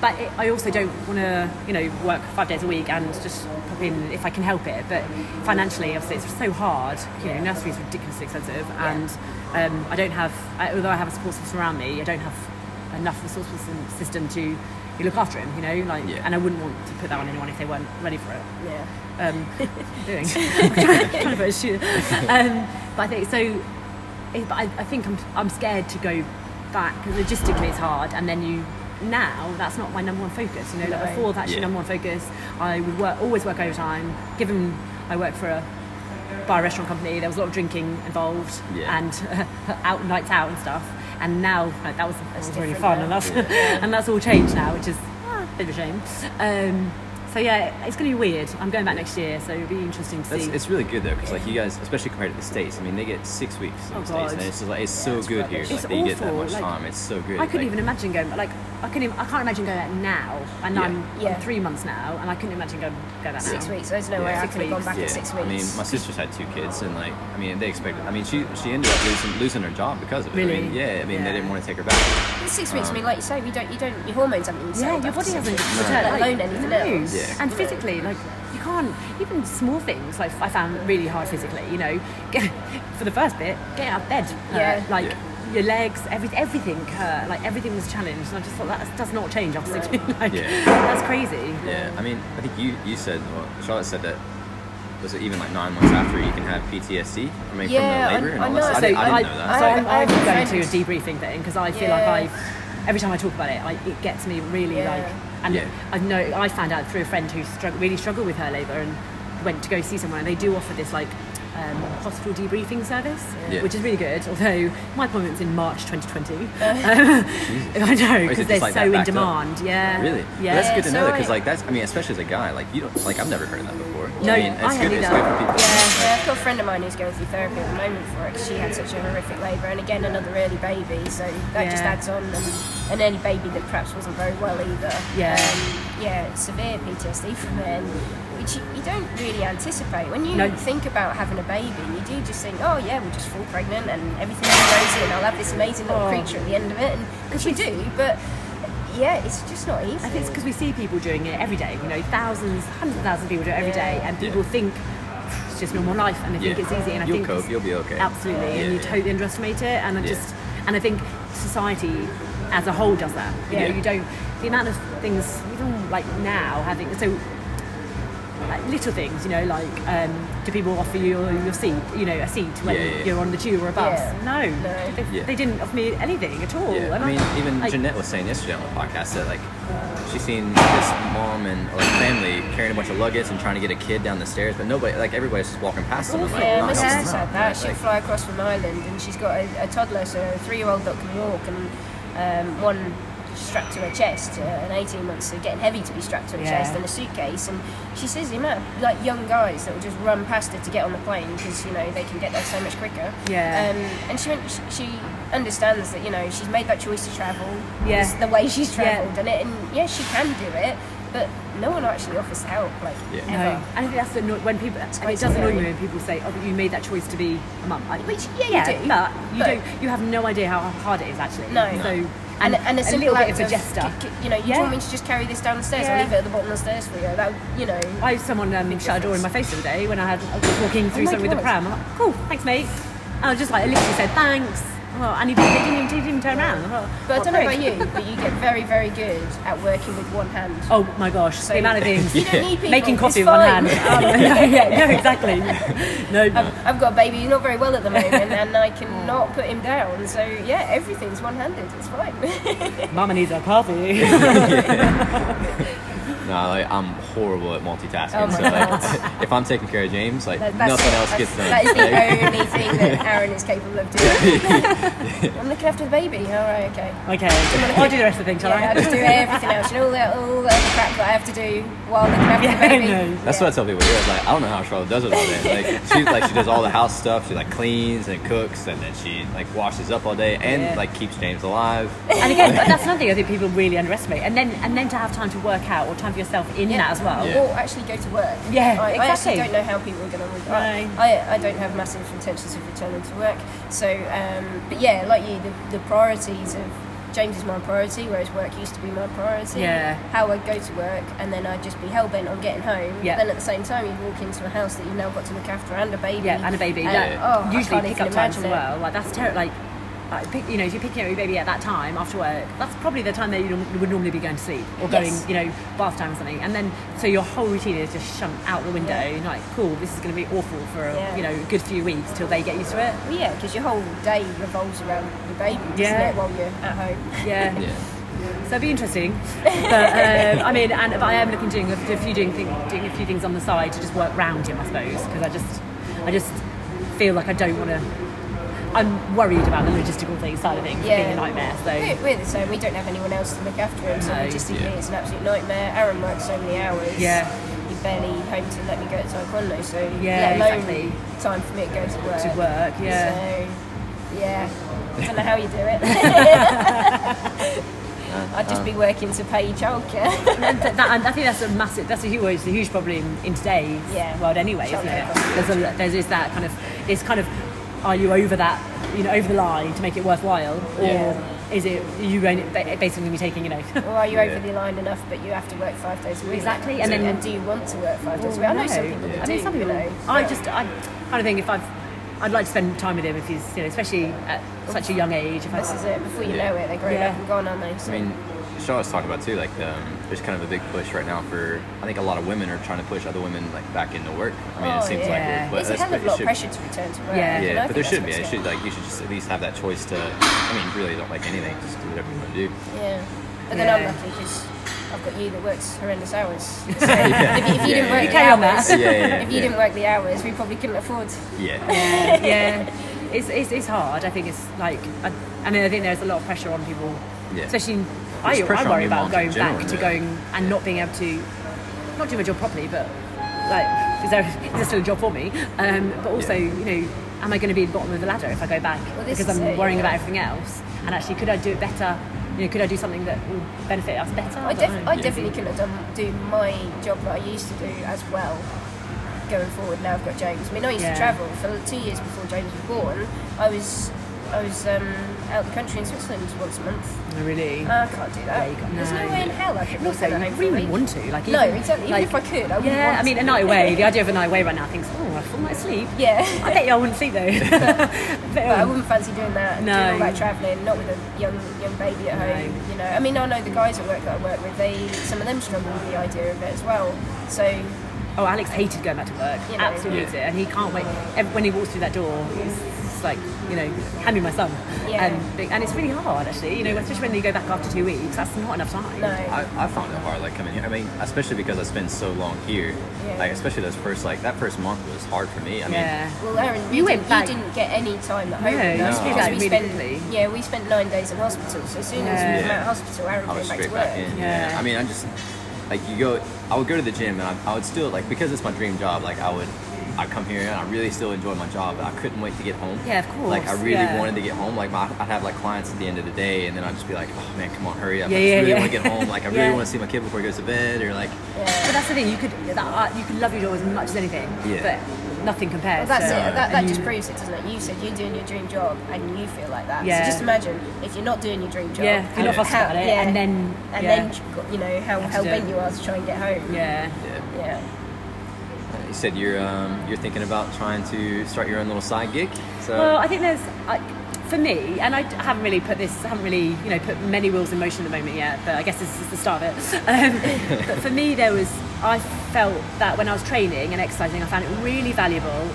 but it, I also don't want to, you know, work five days a week and just pop in if I can help it. But financially, obviously, it's so hard. You know, nursery is ridiculously expensive, and um, I don't have. I, although I have a support system around me, I don't have enough resource system, system to you look after him. You know, like, Yeah. and I wouldn't want to put that on anyone if they weren't ready for it Yeah. um, doing. I'm trying, trying to put a shoe. Um, but I think so. It, but I, I think I'm, I'm scared to go back because logistically it's hard, and then you now that's not my number one focus. You know, like before that's Yeah. your number one focus. I would work always work overtime. Given I work for a bar restaurant company, there was a lot of drinking involved Yeah. and out nights out and stuff. And now like, that was, that was really fun, now. and that's and that's all changed now, which is ah, a bit of a shame. Um, so yeah, it's going to be weird. I'm going back next year, so it'll be interesting to That's, see. it's really good though, because like you guys, especially compared to the states, I mean, they get six weeks in Oh, the states, and it's just like it's so it's good here. rubbish. Like It's they get that awful, much like, time. It's so good. I couldn't like, even imagine going. but Like I couldn't. Even, I can't imagine going out now, and Yeah. I'm, Yeah. I'm three months now, and I couldn't imagine going go that Six now. weeks. There's no way I Six could have gone back Yeah, in six weeks. I mean, my sister's had two kids, and like, I mean, they expected. I mean, she she ended up losing losing her job because of it. I Really? mean, yeah, I mean, Yeah. they didn't want to take her back. In six weeks, I Um, mean, like you say, we don't, you don't, your hormones haven't been Yeah, your body hasn't weeks, returned. let like, alone anything no. else. Yeah. And physically, like you can't even small things. Like I found really hard physically. You know, get, for the first bit, get out of bed. hurt. Yeah. like. Yeah. Your legs, every, everything hurt. Like everything was challenged, and I just thought that does not change after six weeks. Like Yeah. that's crazy. Yeah, I mean, I think you you said, well, Charlotte said that. Was it even like nine months after you can have PTSD? I mean, Yeah, from the labor I- and I all that. know. stuff? I, didn't, I I, didn't know that. so I- I'm, I I'm going to a debriefing thing because I feel Yeah. like I, every time I talk about it, I, it gets me really Yeah. like, and Yeah. I know I found out through a friend who strugg- really struggled with her labour and went to go see someone, and they do offer this like. Um, hospital debriefing service, Yeah. which is really good. Although my appointment's in March 2020, Uh. I know because they're like so in backed up? demand. Yeah, Really? Yeah, Well, that's good to know because I- like that's I mean especially as a guy like you don't like I've never heard of that before. No, I mean I it's good. hadn't It's either. good for people. Yeah, yeah, I've got a friend of mine who's going through therapy at the moment for it 'cause she had such a horrific labour and again another early baby, so that just adds on and an early baby that perhaps wasn't very well either. Yeah. Um, yeah, severe PTSD from then, which you, you don't really anticipate. When you No. think about having a baby, you do just think, oh yeah, we'll just fall pregnant and everything will be rosy and I'll have this amazing little Oh. creature at the end of it, and because we do, but yeah, it's just not easy. I think it's because we see people doing it every day. You know, thousands, hundreds of thousands of people do it every day, Yeah. and people Yeah. think it's just normal life, and they think Yeah. it's easy. And I You'll think cope, you'll be okay. Absolutely, Yeah, and you yeah. totally underestimate it. And I Yeah. just, and I think society as a whole does that. You Yeah. know, you don't the amount of things even like now having so. Like little things, you know, like um, do people offer you your seat, you know, a seat when Yeah, yeah, yeah. you're on the tube or a bus? Yeah. No, No. They, Yeah. they didn't offer me anything at all. Yeah, And I mean, even like, Jeanette was saying yesterday on the podcast that like she's seen this mom and like family carrying a bunch of luggage and trying to get a kid down the stairs, but nobody, like everybody's just walking past them. And, like, Yeah, my helping them sister said that. Right, She'll like- fly across from Ireland and she's got a, a toddler, so a three year old that can walk, and um, one strapped to her chest, uh, an 18 months, so getting heavy to be strapped to her Yeah. chest, and a suitcase. And she says the amount of like, young guys that will just run past her to get on the plane because you know they can get there so much quicker. Yeah. Um, and she, went, she, she understands that you know she's made that choice to travel. Yeah. It's the way she's Yeah. travelled, and it, and yes, she can do it, but no one actually offers help. Like Yeah. ever. No, and I think that's the anno- when people. And quite it does annoy me when people say, "Oh, but you made that choice to be a mum." Which, yeah, you do, but you but- don't. You have no idea how hard it is actually. No. So and, and a, simple little bit of a gesture. you know, you Yeah. want me to just carry this down the stairs? Yeah. I'll leave it at the bottom of the stairs for you. That, you know. I had someone um, shut a door in my face the other day when I had I was walking through Oh something with the God. pram. I'm like, "Cool, thanks, mate." And I was just like, I literally said thanks. Oh, and he didn't, they didn't, even- they didn't turn around. Thought, But I "Oh, don't know about you, but you get very, very good at working with one hand. Oh my gosh, So the amount of things. You don't need people. Making coffee with one hand. Um, no, yeah, no, exactly. No, I've, I've got a baby who's not very well at the moment, and I cannot put him down. So yeah, everything's one-handed. It's fine. Mama needs a coffee. No, No, like, I'm horrible at multitasking. Oh so like, if I'm taking care of James, like That- that's nothing it. else That's- gets done. That is the only thing that Aaron is capable of doing. I'm looking after the baby. All right, okay. Okay, I'll do the rest of the things. shall Yeah, I I? just do everything else. You know all that, all that crap that I have to do while looking after Yeah, the baby. no. That's yeah. what I tell people. Yeah, like I don't know how Charlotte does it all day. Like she like she does all the house stuff. She like cleans and cooks, and then she like washes up all day and Yeah. like keeps James alive. And again, that's another thing I think people really underestimate. And then and then to have time to work out or time for yourself in Yeah. that as well. Yeah. Or actually go to work. Yeah, I, I exactly. actually don't know how people are going to. I, No. I, I don't have massive intentions of returning to work. So, um, but yeah, like you, the, the priorities of James is my priority, whereas work used to be my priority. Yeah. How I'd go to work and then I'd just be hell bent on getting home. Yeah. Then at the same time, you walk into a house that you've now got to look after and a baby. Yeah, and a baby. And, That oh, I usually pick up times as well. Like that's terrible. Like, like pick, you know, if you're picking up your baby at that time after work, that's probably the time that you would normally be going to sleep or going, Yes. you know, bath time or something. And then so your whole routine is just shunt out the window. Yeah. You're like, cool, this is going to be awful for a, Yeah. you know a good few weeks till they get used to it. Well, yeah, because your whole day revolves around your baby, doesn't Yeah. it, while you're at home? Yeah. Yeah. So it'd be interesting, but um, I mean, and but I am looking doing a, a few doing, thing, doing a few things on the side to just work round him, I suppose, because I just, I just feel like I don't want to. I'm worried about the logistical thing side of things Yeah. being a nightmare. So We're, we're the same. We don't have anyone else to look after him, so No. logistically Yeah. it's an absolute nightmare. Aaron works so many hours. Yeah. He's barely home to let me go to Taekwondo, so Yeah, let alone exactly. time for me to go to work. to work, yeah. So, yeah. I don't know how you do it. I'd just be uh-huh. working to pay childcare. and th- that, I think that's a massive, that's a huge, it's a huge problem in today's Yeah. world anyway, isn't it? There's a, there's is that kind of, it's kind of, are you over that, you know, over the line to make it worthwhile, or Yeah. is it you basically going to be taking, you know, or are you Yeah. over the line enough, but you have to work five days a week? Exactly, and So- then- do you want to work five days a week? I oh, know some people that I do. mean, some you people. know. I just, I kind of think if I've, I'd like to spend time with him if he's, you know, especially at such a young age. If I, This is it. Before you Yeah. know it, they're grown Yeah. up and gone, aren't they? So- I mean, Charlotte's talking about too. Like, um, there's kind of a big push right now for. I think a lot of women are trying to push other women like back into work. I mean, Oh, it seems yeah. like it, but There's a that's- hell of a lot of should- pressure to return to work. Yeah. and Yeah, but there should be. what's It should like you should just at least have that choice to. I mean, really don't like anything. Just do whatever you want to do. Yeah. But then Yeah. I'm lucky because I've got you that works horrendous hours. So if, you- if you didn't work the hours, if you didn't work the hours, we probably couldn't afford. Yeah. yeah, yeah. It's, it's, it's hard. I think it's like, I, I mean, I think there's a lot of pressure on people, Yeah. especially. I, I worry about going general, back to yeah. going and not being able to, not do my job properly, but like, is there, is there still a job for me? Um, but also, Yeah. you know, am I going to be at the bottom of the ladder if I go back Well, because I'm it, worrying yeah. about everything else? And actually, could I do it better? You know, could I do something that will benefit us better? I, don't def- know. I definitely couldn't have done do my job that I used to do as well going forward. Now I've got James. I mean, I used Yeah. to travel for two years before James was born. I was I was um, out the country in Switzerland once a month. Oh, really. I can't do that. Yeah, There's no no. way in hell I could And also, you home for a really want to. Like, No, even- exactly. Even if I could, I wouldn't Yeah, I mean, a night away. The idea of a night away right now, I think, oh, a full night's sleep. Yeah. I bet you I wouldn't sleep though. but, But I wouldn't fancy doing that. No. Doing all that travelling, not with a young young baby at home. You know, I mean, I know the guys at work that I work with. They some of them struggle with the idea of it as well. So Oh, Alex hated going back to work. You know. Absolutely it, and he can't wait. When he walks through that door, he's just like, you know, hand me my son. Yeah. And, and it's really hard, actually. You know, especially when you go back after two weeks. That's not enough time. no. I, I found it hard, like coming here. I mean, especially because I spent so long here. Yeah. Like, especially those first, like that first month was hard for me. I mean, Yeah. Well, Aaron, You you, went didn't, back- you didn't get any time at home No, with you us because we really spent yeah we spent nine days in hospital. So as soon as we Yeah. came out of hospital, Aaron I was came back to straight work. back in. Yeah. I mean, I just like you go. I would go to the gym and I, I would still like because it's my dream job. Like I would, I come here and I really still enjoy my job. But I couldn't wait to get home. Yeah, of course, Like I really yeah. wanted to get home. Like my, I'd have like clients at the end of the day, and then I'd just be like, oh man, come on, hurry up! Yeah, I just yeah, really yeah. want to get home. Like I really Yeah. want to see my kid before he goes to bed, or like But that's the thing. You could that, you could love your job as much as anything. Yeah. But nothing compares. Well, that's to, it. That, and that you- just proves it, doesn't it? You said you're doing your dream job and you feel like that. Yeah. So just imagine if you're not doing your dream job. Yeah, if you're not fussed about it, yeah, and then and yeah. then you know how Have how bent you are to try and get home. Yeah. yeah. Yeah. You said you're um, you're thinking about trying to start your own little side gig. So Well, I think there's, for me, and I haven't really put this, haven't really, you know, put many wheels in motion at the moment yet, but I guess this is the start of it. Um, but for me, there was, I felt that when I was training and exercising, I found it really valuable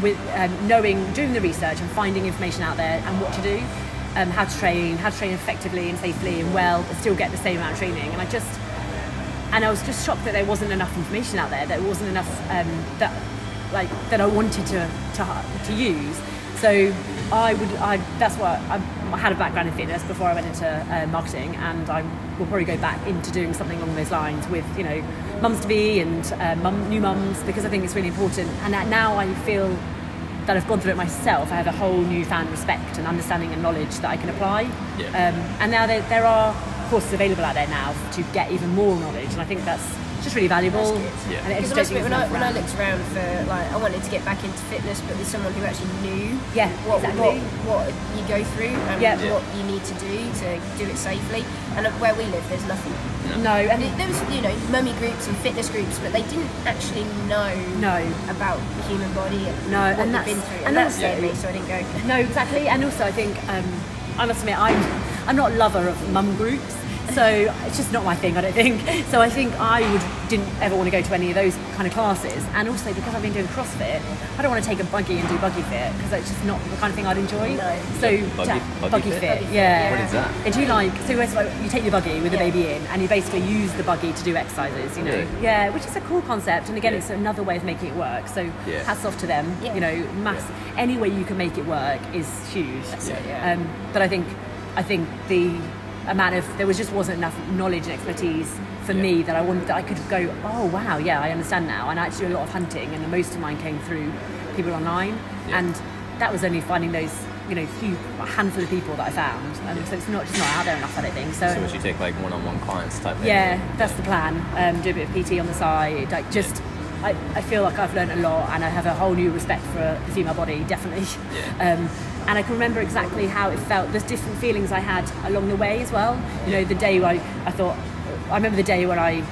with um, knowing, doing the research and finding information out there and what to do, um, how to train, how to train effectively and safely and well, but still get the same amount of training. And I just, and I was just shocked that there wasn't enough information out there. That there wasn't enough um, that like that I wanted to to, to use. So I would I that's what I, I had a background in fitness before I went into uh, marketing, and I will probably go back into doing something along those lines with you know mums to be and uh, mum, new mums because I think it's really important. And that now I feel that I've gone through it myself, I have a whole newfound respect and understanding and knowledge that I can apply. Yeah. Um, and now there, there are courses available out there now to get even more knowledge, and I think that's just really valuable. Yeah. And it Because I educates must when I, when I looked around for like I wanted to get back into fitness, but with someone who actually knew Yeah, what, exactly. what what you go through and Yeah. what you need to do to do it safely. And where we live, there's nothing. No, and There was you know mummy groups and fitness groups, but they didn't actually know no, about the human body and No, what and they've been through, and and, that that's- scared me, so I didn't go. no, exactly. And also, I think um, I must admit, I'm I'm not a lover of mum groups. So it's just not my thing, I don't think. So I think I would didn't ever want to go to any of those kind of classes. And also because I've been doing CrossFit, I don't want to take a buggy and do buggy fit because it's just not the kind of thing I'd enjoy. No. So Buggy- to- buggy fit? fit, Buggy fit, yeah. What is that? And do you like so it's like you take your buggy with the Yeah. baby in, and you basically use the buggy to do exercises. You know, Really? yeah, which is a cool concept. And again, Yeah. it's another way of making it work. So Yeah. hats off to them. Yeah. You know, mass any way you can make it work is huge. it, yeah. Um, but I think I think the amount of there was just wasn't enough knowledge and expertise for Yeah. me that I wanted that I could go, oh wow, yeah, I understand now. And I actually do a lot of hunting, and most of mine came through people online, Yeah. and that was only finding those. You know, few a handful of people that I found, and so it's not just not out there enough. I don't think so. So would you take like one-on-one clients type thing? Yeah, that's the plan. Um, do a bit of PT on the side. Like just, I, I feel like I've learned a lot, and I have a whole new respect for the female body, definitely. Yeah. Um, and I can remember exactly how it felt. There's different feelings I had along the way as well. You know, the day I, I thought, I remember the day when I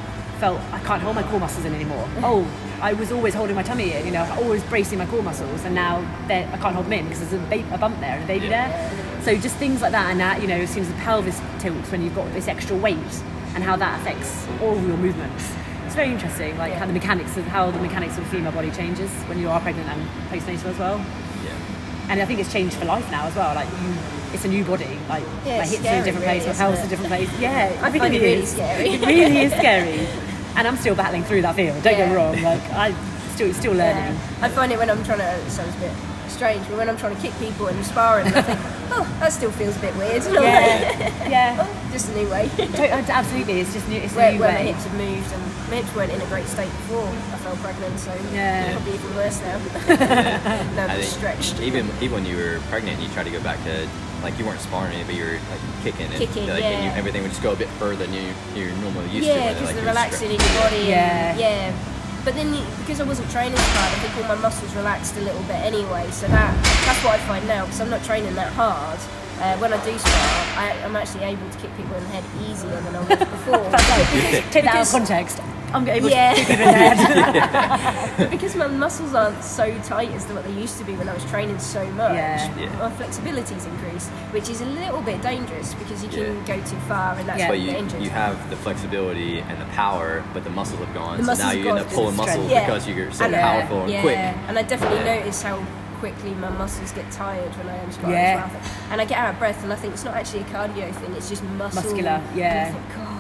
felt I can't hold my core muscles in anymore. Oh, I was always holding my tummy in, you know, always bracing my core muscles, and now I can't hold them in because there's a, ba- a bump there and a baby there. So just things like that, and that, you know, as soon as the pelvis tilts when you've got this extra weight, and how that affects all your movements. It's very interesting, like how the mechanics of how the mechanics of the female body changes when you are pregnant and postnatal as well. Yeah. And I think it's changed for life now as well. Like you, it's a new body. Like Yeah, my it's hips are in a scary, different really, place, my pelvis it? is a different place. Yeah, I think it really is. scary. It really is scary, and I'm still battling through that field. Don't get me wrong. Like I still still learning. Yeah. I find it when I'm trying to. It sounds a bit strange, but when I'm trying to kick people and sparring, I think, oh, that still feels a bit weird. Yeah, yeah. oh, just a new way. Uh, Absolutely, it's just new. It's a where, new where my way. hips have moved and my hips weren't in a great state before I fell pregnant, so Yeah. probably even worse now. now I I'm think stretched. even even when you were pregnant, you tried to go back to like you weren't sparring, but you were like kicking and Kicking, like, and you, everything would just go a bit further than you you're normally used to. Yeah, when, because like, the you're relaxing stre- in your body. Yeah. And, yeah. But then because I wasn't training hard, I think all my muscles relaxed a little bit anyway. So that that's what I find now because I'm not training that hard. Uh, when I do spar, I, I'm actually able to kick people in the head easier than I was before. Take that out of context. I'm able Yeah. to kick people in the head. But because my muscles aren't so tight as what they used to be when I was training so much, Yeah. Yeah. my flexibility's increased, which is a little bit dangerous because you can Yeah. go too far and that's Yeah. But you, injured. you have the flexibility and the power, but the muscles have gone. The so now you end up pulling muscles strength. because you're so And, powerful and yeah. quick. And I definitely Yeah. notice how quickly my muscles get tired when I am sparring Yeah. well. And I get out of breath, and I think it's not actually a cardio thing; it's just muscle. Muscular, yeah.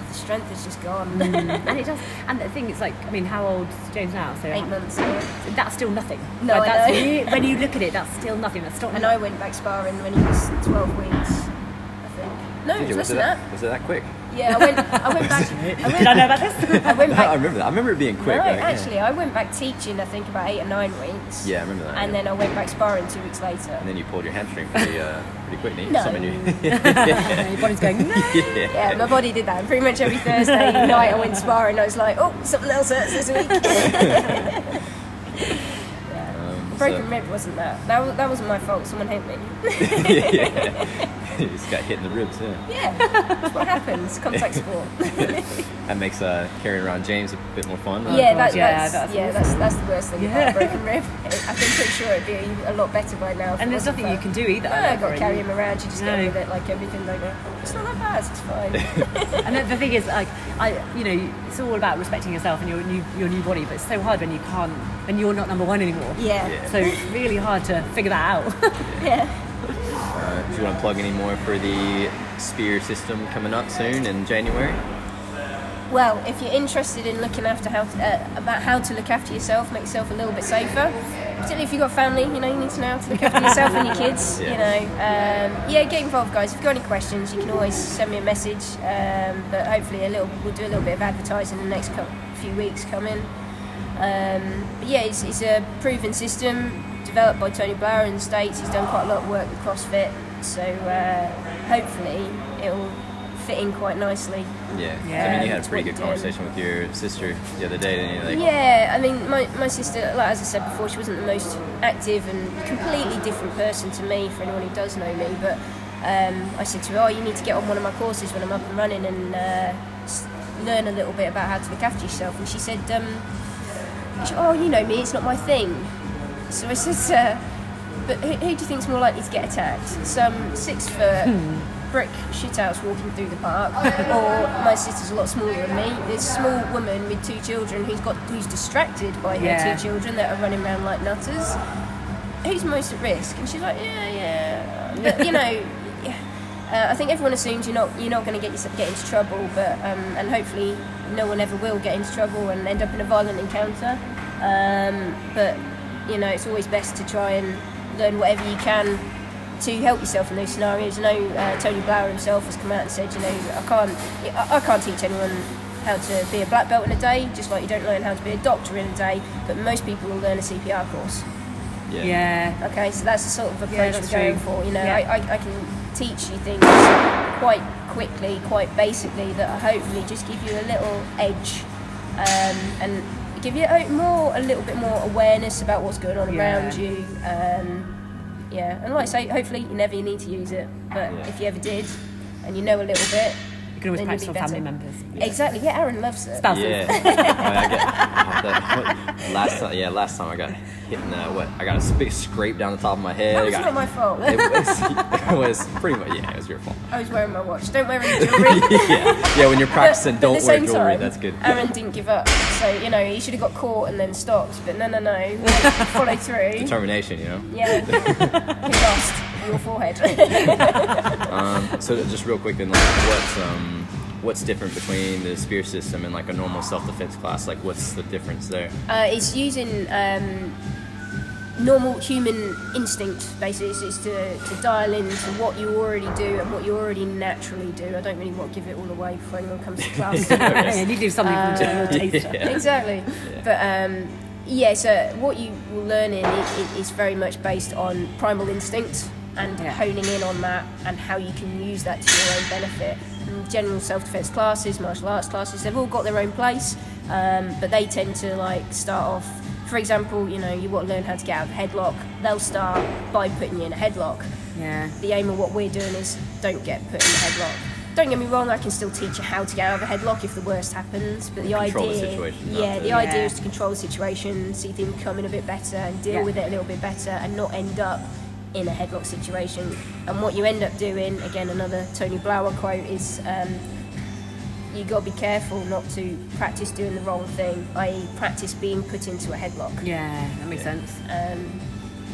I think, God, the strength is just gone. Mm. and it does. And the thing is, like, I mean, how old's James now? So Eight months. now. That's still nothing. No, Like, I that's know. really- when you look at it, that's still nothing. That's still. And I went back sparring when he was 12 weeks, I think. No, Did it was was, less it than that, that. was it that quick? Yeah, I went. I went back. I Did I know about this? I went back. I remember that. I remember it being quick. no, like, yeah. actually, I went back teaching. I think about eight or nine weeks. Yeah, I remember that. And yeah. then I went back sparring two weeks later. And then you pulled your hamstring pretty, uh, pretty quick, didn't you? No. Something you- Your body's going. No. yeah. Yeah, my body did that. Pretty much every Thursday night I went sparring. I was like, oh, something else hurts this week. Broken so- rib wasn't that. That, was, that wasn't my fault. Someone hit me. yeah. you just got hit in the ribs, yeah. Yeah, that's what happens. Contact sport. That makes uh, carrying around James a bit more fun. yeah, that, yeah, that's, that's yeah, that's that's the worst thing Yeah. about a broken rib. I think pretty sure it'd be a lot better by now. And there's wasn't nothing you can do either. No, I got to carry him around. You just No. get with it like everything. Like, it's not that bad. It's fine. And the, the thing is, like, I, you know, it's all about respecting yourself and your new, your new body, but it's so hard when you can't, and you're not number one anymore. yeah. Yeah. So it's really hard to figure that out. Yeah. Uh, do you want to plug any more for the Spear system coming up soon in January? Well, if you're interested in looking after how to, uh, about how to look after yourself, make yourself a little bit safer. Particularly if you've got family, you know, you need to know how to look after yourself and your kids. You know, um, yeah, get involved, guys. If you've got any questions, you can always send me a message. Um, but hopefully, a little we'll do a little bit of advertising in the next couple, few weeks coming. Um, but yeah, it's, it's a proven system developed by Tony Blauer in the States. He's done quite a lot of work with CrossFit, so uh, hopefully it'll fit in quite nicely. Yeah. Yeah, I mean, you had a pretty good conversation with your sister the other day, didn't you? Like, Yeah, I mean, my, my sister, like as I said before, she wasn't the most active and completely different person to me for anyone who does know me. But um, I said to her, "Oh, you need to get on one of my courses when I'm up and running and uh, learn a little bit about how to look after yourself." And she said, um, she- "Oh, you know me, it's not my thing." So I said, "But who, who do you think's more likely to get attacked? Some six foot." Hmm. Brick shithouse walking through the park, or my sister's a lot smaller than me. This small woman with two children who's got who's distracted by her Yeah. two children that are running around like nutters. Who's most at risk? And she's like, yeah, yeah. But you know. Uh, I think everyone assumes you're not you're not going to get yourself, get into trouble, but um, and hopefully no one ever will get into trouble and end up in a violent encounter. Um, but you know, it's always best to try and learn whatever you can to help yourself in those scenarios. I know uh, Tony Blauer himself has come out and said, you know, I can't I, I can't teach anyone how to be a black belt in a day, just like you don't learn how to be a doctor in a day. But most people will learn a CPR course. yeah. Yeah. Okay, so that's the sort of approach Yeah, that's we're going true. for. You know, Yeah. I, I, I can teach you things quite quickly, quite basically, that hopefully just give you a little edge um, and give you a, more, a little bit more awareness about what's going on Yeah. around you. Um, yeah, and like I say, hopefully you never need to use it, but Yeah. if you ever did and you know a little bit, You can always then practice you'll family better. members. Exactly. Yeah, Aaron loves it. Spouses. Yeah. I get, last time, yeah, last time I got hit in the what? I got a big scrape down the top of my head. That was got, not my fault. It was, it was pretty much yeah, it was your fault. I was wearing my watch. Don't wear any jewelry. yeah, yeah. When you're practicing, But- but don't at the wear jewelry. time, That's good. Aaron didn't give up, so you know he should have got caught and then stopped. But no, no, no, follow through. Determination, you know. Yeah, he lost your forehead. Um, so just real quick, then, like, what's um, what's different between the spear system and like a normal self-defense class? Like, what's the difference there? uh, it's using um, normal human instinct, basically. It's, it's to, to dial into what you already do and what you already naturally do. I don't really want to give it all away before anyone comes to class. yeah, you do something Uh, from your taster. Yeah. exactly. But um, yeah, so what you will learn in it, it is very much based on primal instinct and Yeah. honing in on that and how you can use that to your own benefit. And general self-defense classes, martial arts classes, they've all got their own place, um, but they tend to like start off. For example, you know, you want to learn how to get out of a headlock. They'll start by putting you in a headlock Yeah. the aim of what we're doing is don't get put in the headlock. Don't get me wrong, I can still teach you how to get out of a headlock if the worst happens, but the Control the idea, situation, not yeah, to- the idea is to control the situation, see things coming a bit better, and deal Yeah. with it a little bit better, and not end up in a headlock situation. And what you end up doing, again, another Tony Blauer quote is. Um, you got to be careful not to practice doing the wrong thing, i.e., practice being put into a headlock. Yeah, that makes sense. Um,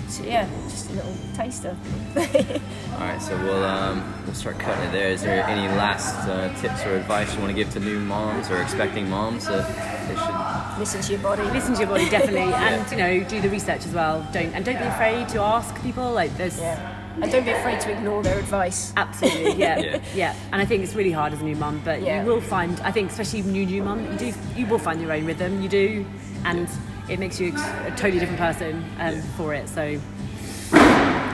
so yeah, just a little taster. All right, so we'll um, we'll start cutting it there. Is there any last uh, tips or advice you want to give to new moms or expecting moms that they should? Listen to your body. Listen to your body definitely, and you know, do the research as well. Don't and don't be afraid to ask people. Like there's Yeah. And don't be afraid to ignore their advice. Absolutely, yeah. Yeah. yeah, And I think it's really hard as a new mum, but Yeah. you will find. I think, especially new new mum, you do you will find your own rhythm. You do, and it makes you a totally different person um, for it. So.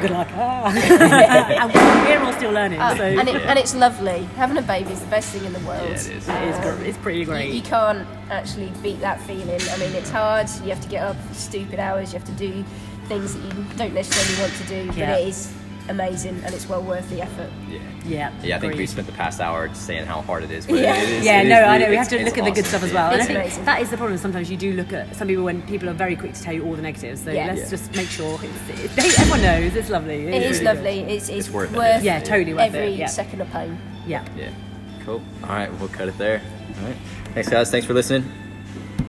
Good luck. Ah. and we're all still learning, Uh, so and, it, and it's lovely. Having a baby is the best thing in the world. Yeah, it is. it is gr- it's pretty You, great. you can't actually beat that feeling. I mean, it's hard. You have to get up stupid hours. You have to do things that you don't necessarily want to do. But Yeah. it is amazing and it's well worth the effort. Yeah. yeah, Yeah, I think we agreed. spent the past hour just saying how hard it is. But Yeah. it is, Yeah, it is no, I know. We have to it's look at the good stuff as well. It's and I think amazing. that is the problem. Sometimes you do look at some people when people are very quick to tell you all the negatives. So Yeah. let's Yeah. just make sure it's, it, they, everyone knows it's lovely. It is really lovely. It's, it's, It's worth worth, it. Yeah, totally worth it, every yeah. second of pain. Yeah. Yeah. Cool. All right, we'll cut it there. All right. Thanks, guys. Thanks for listening.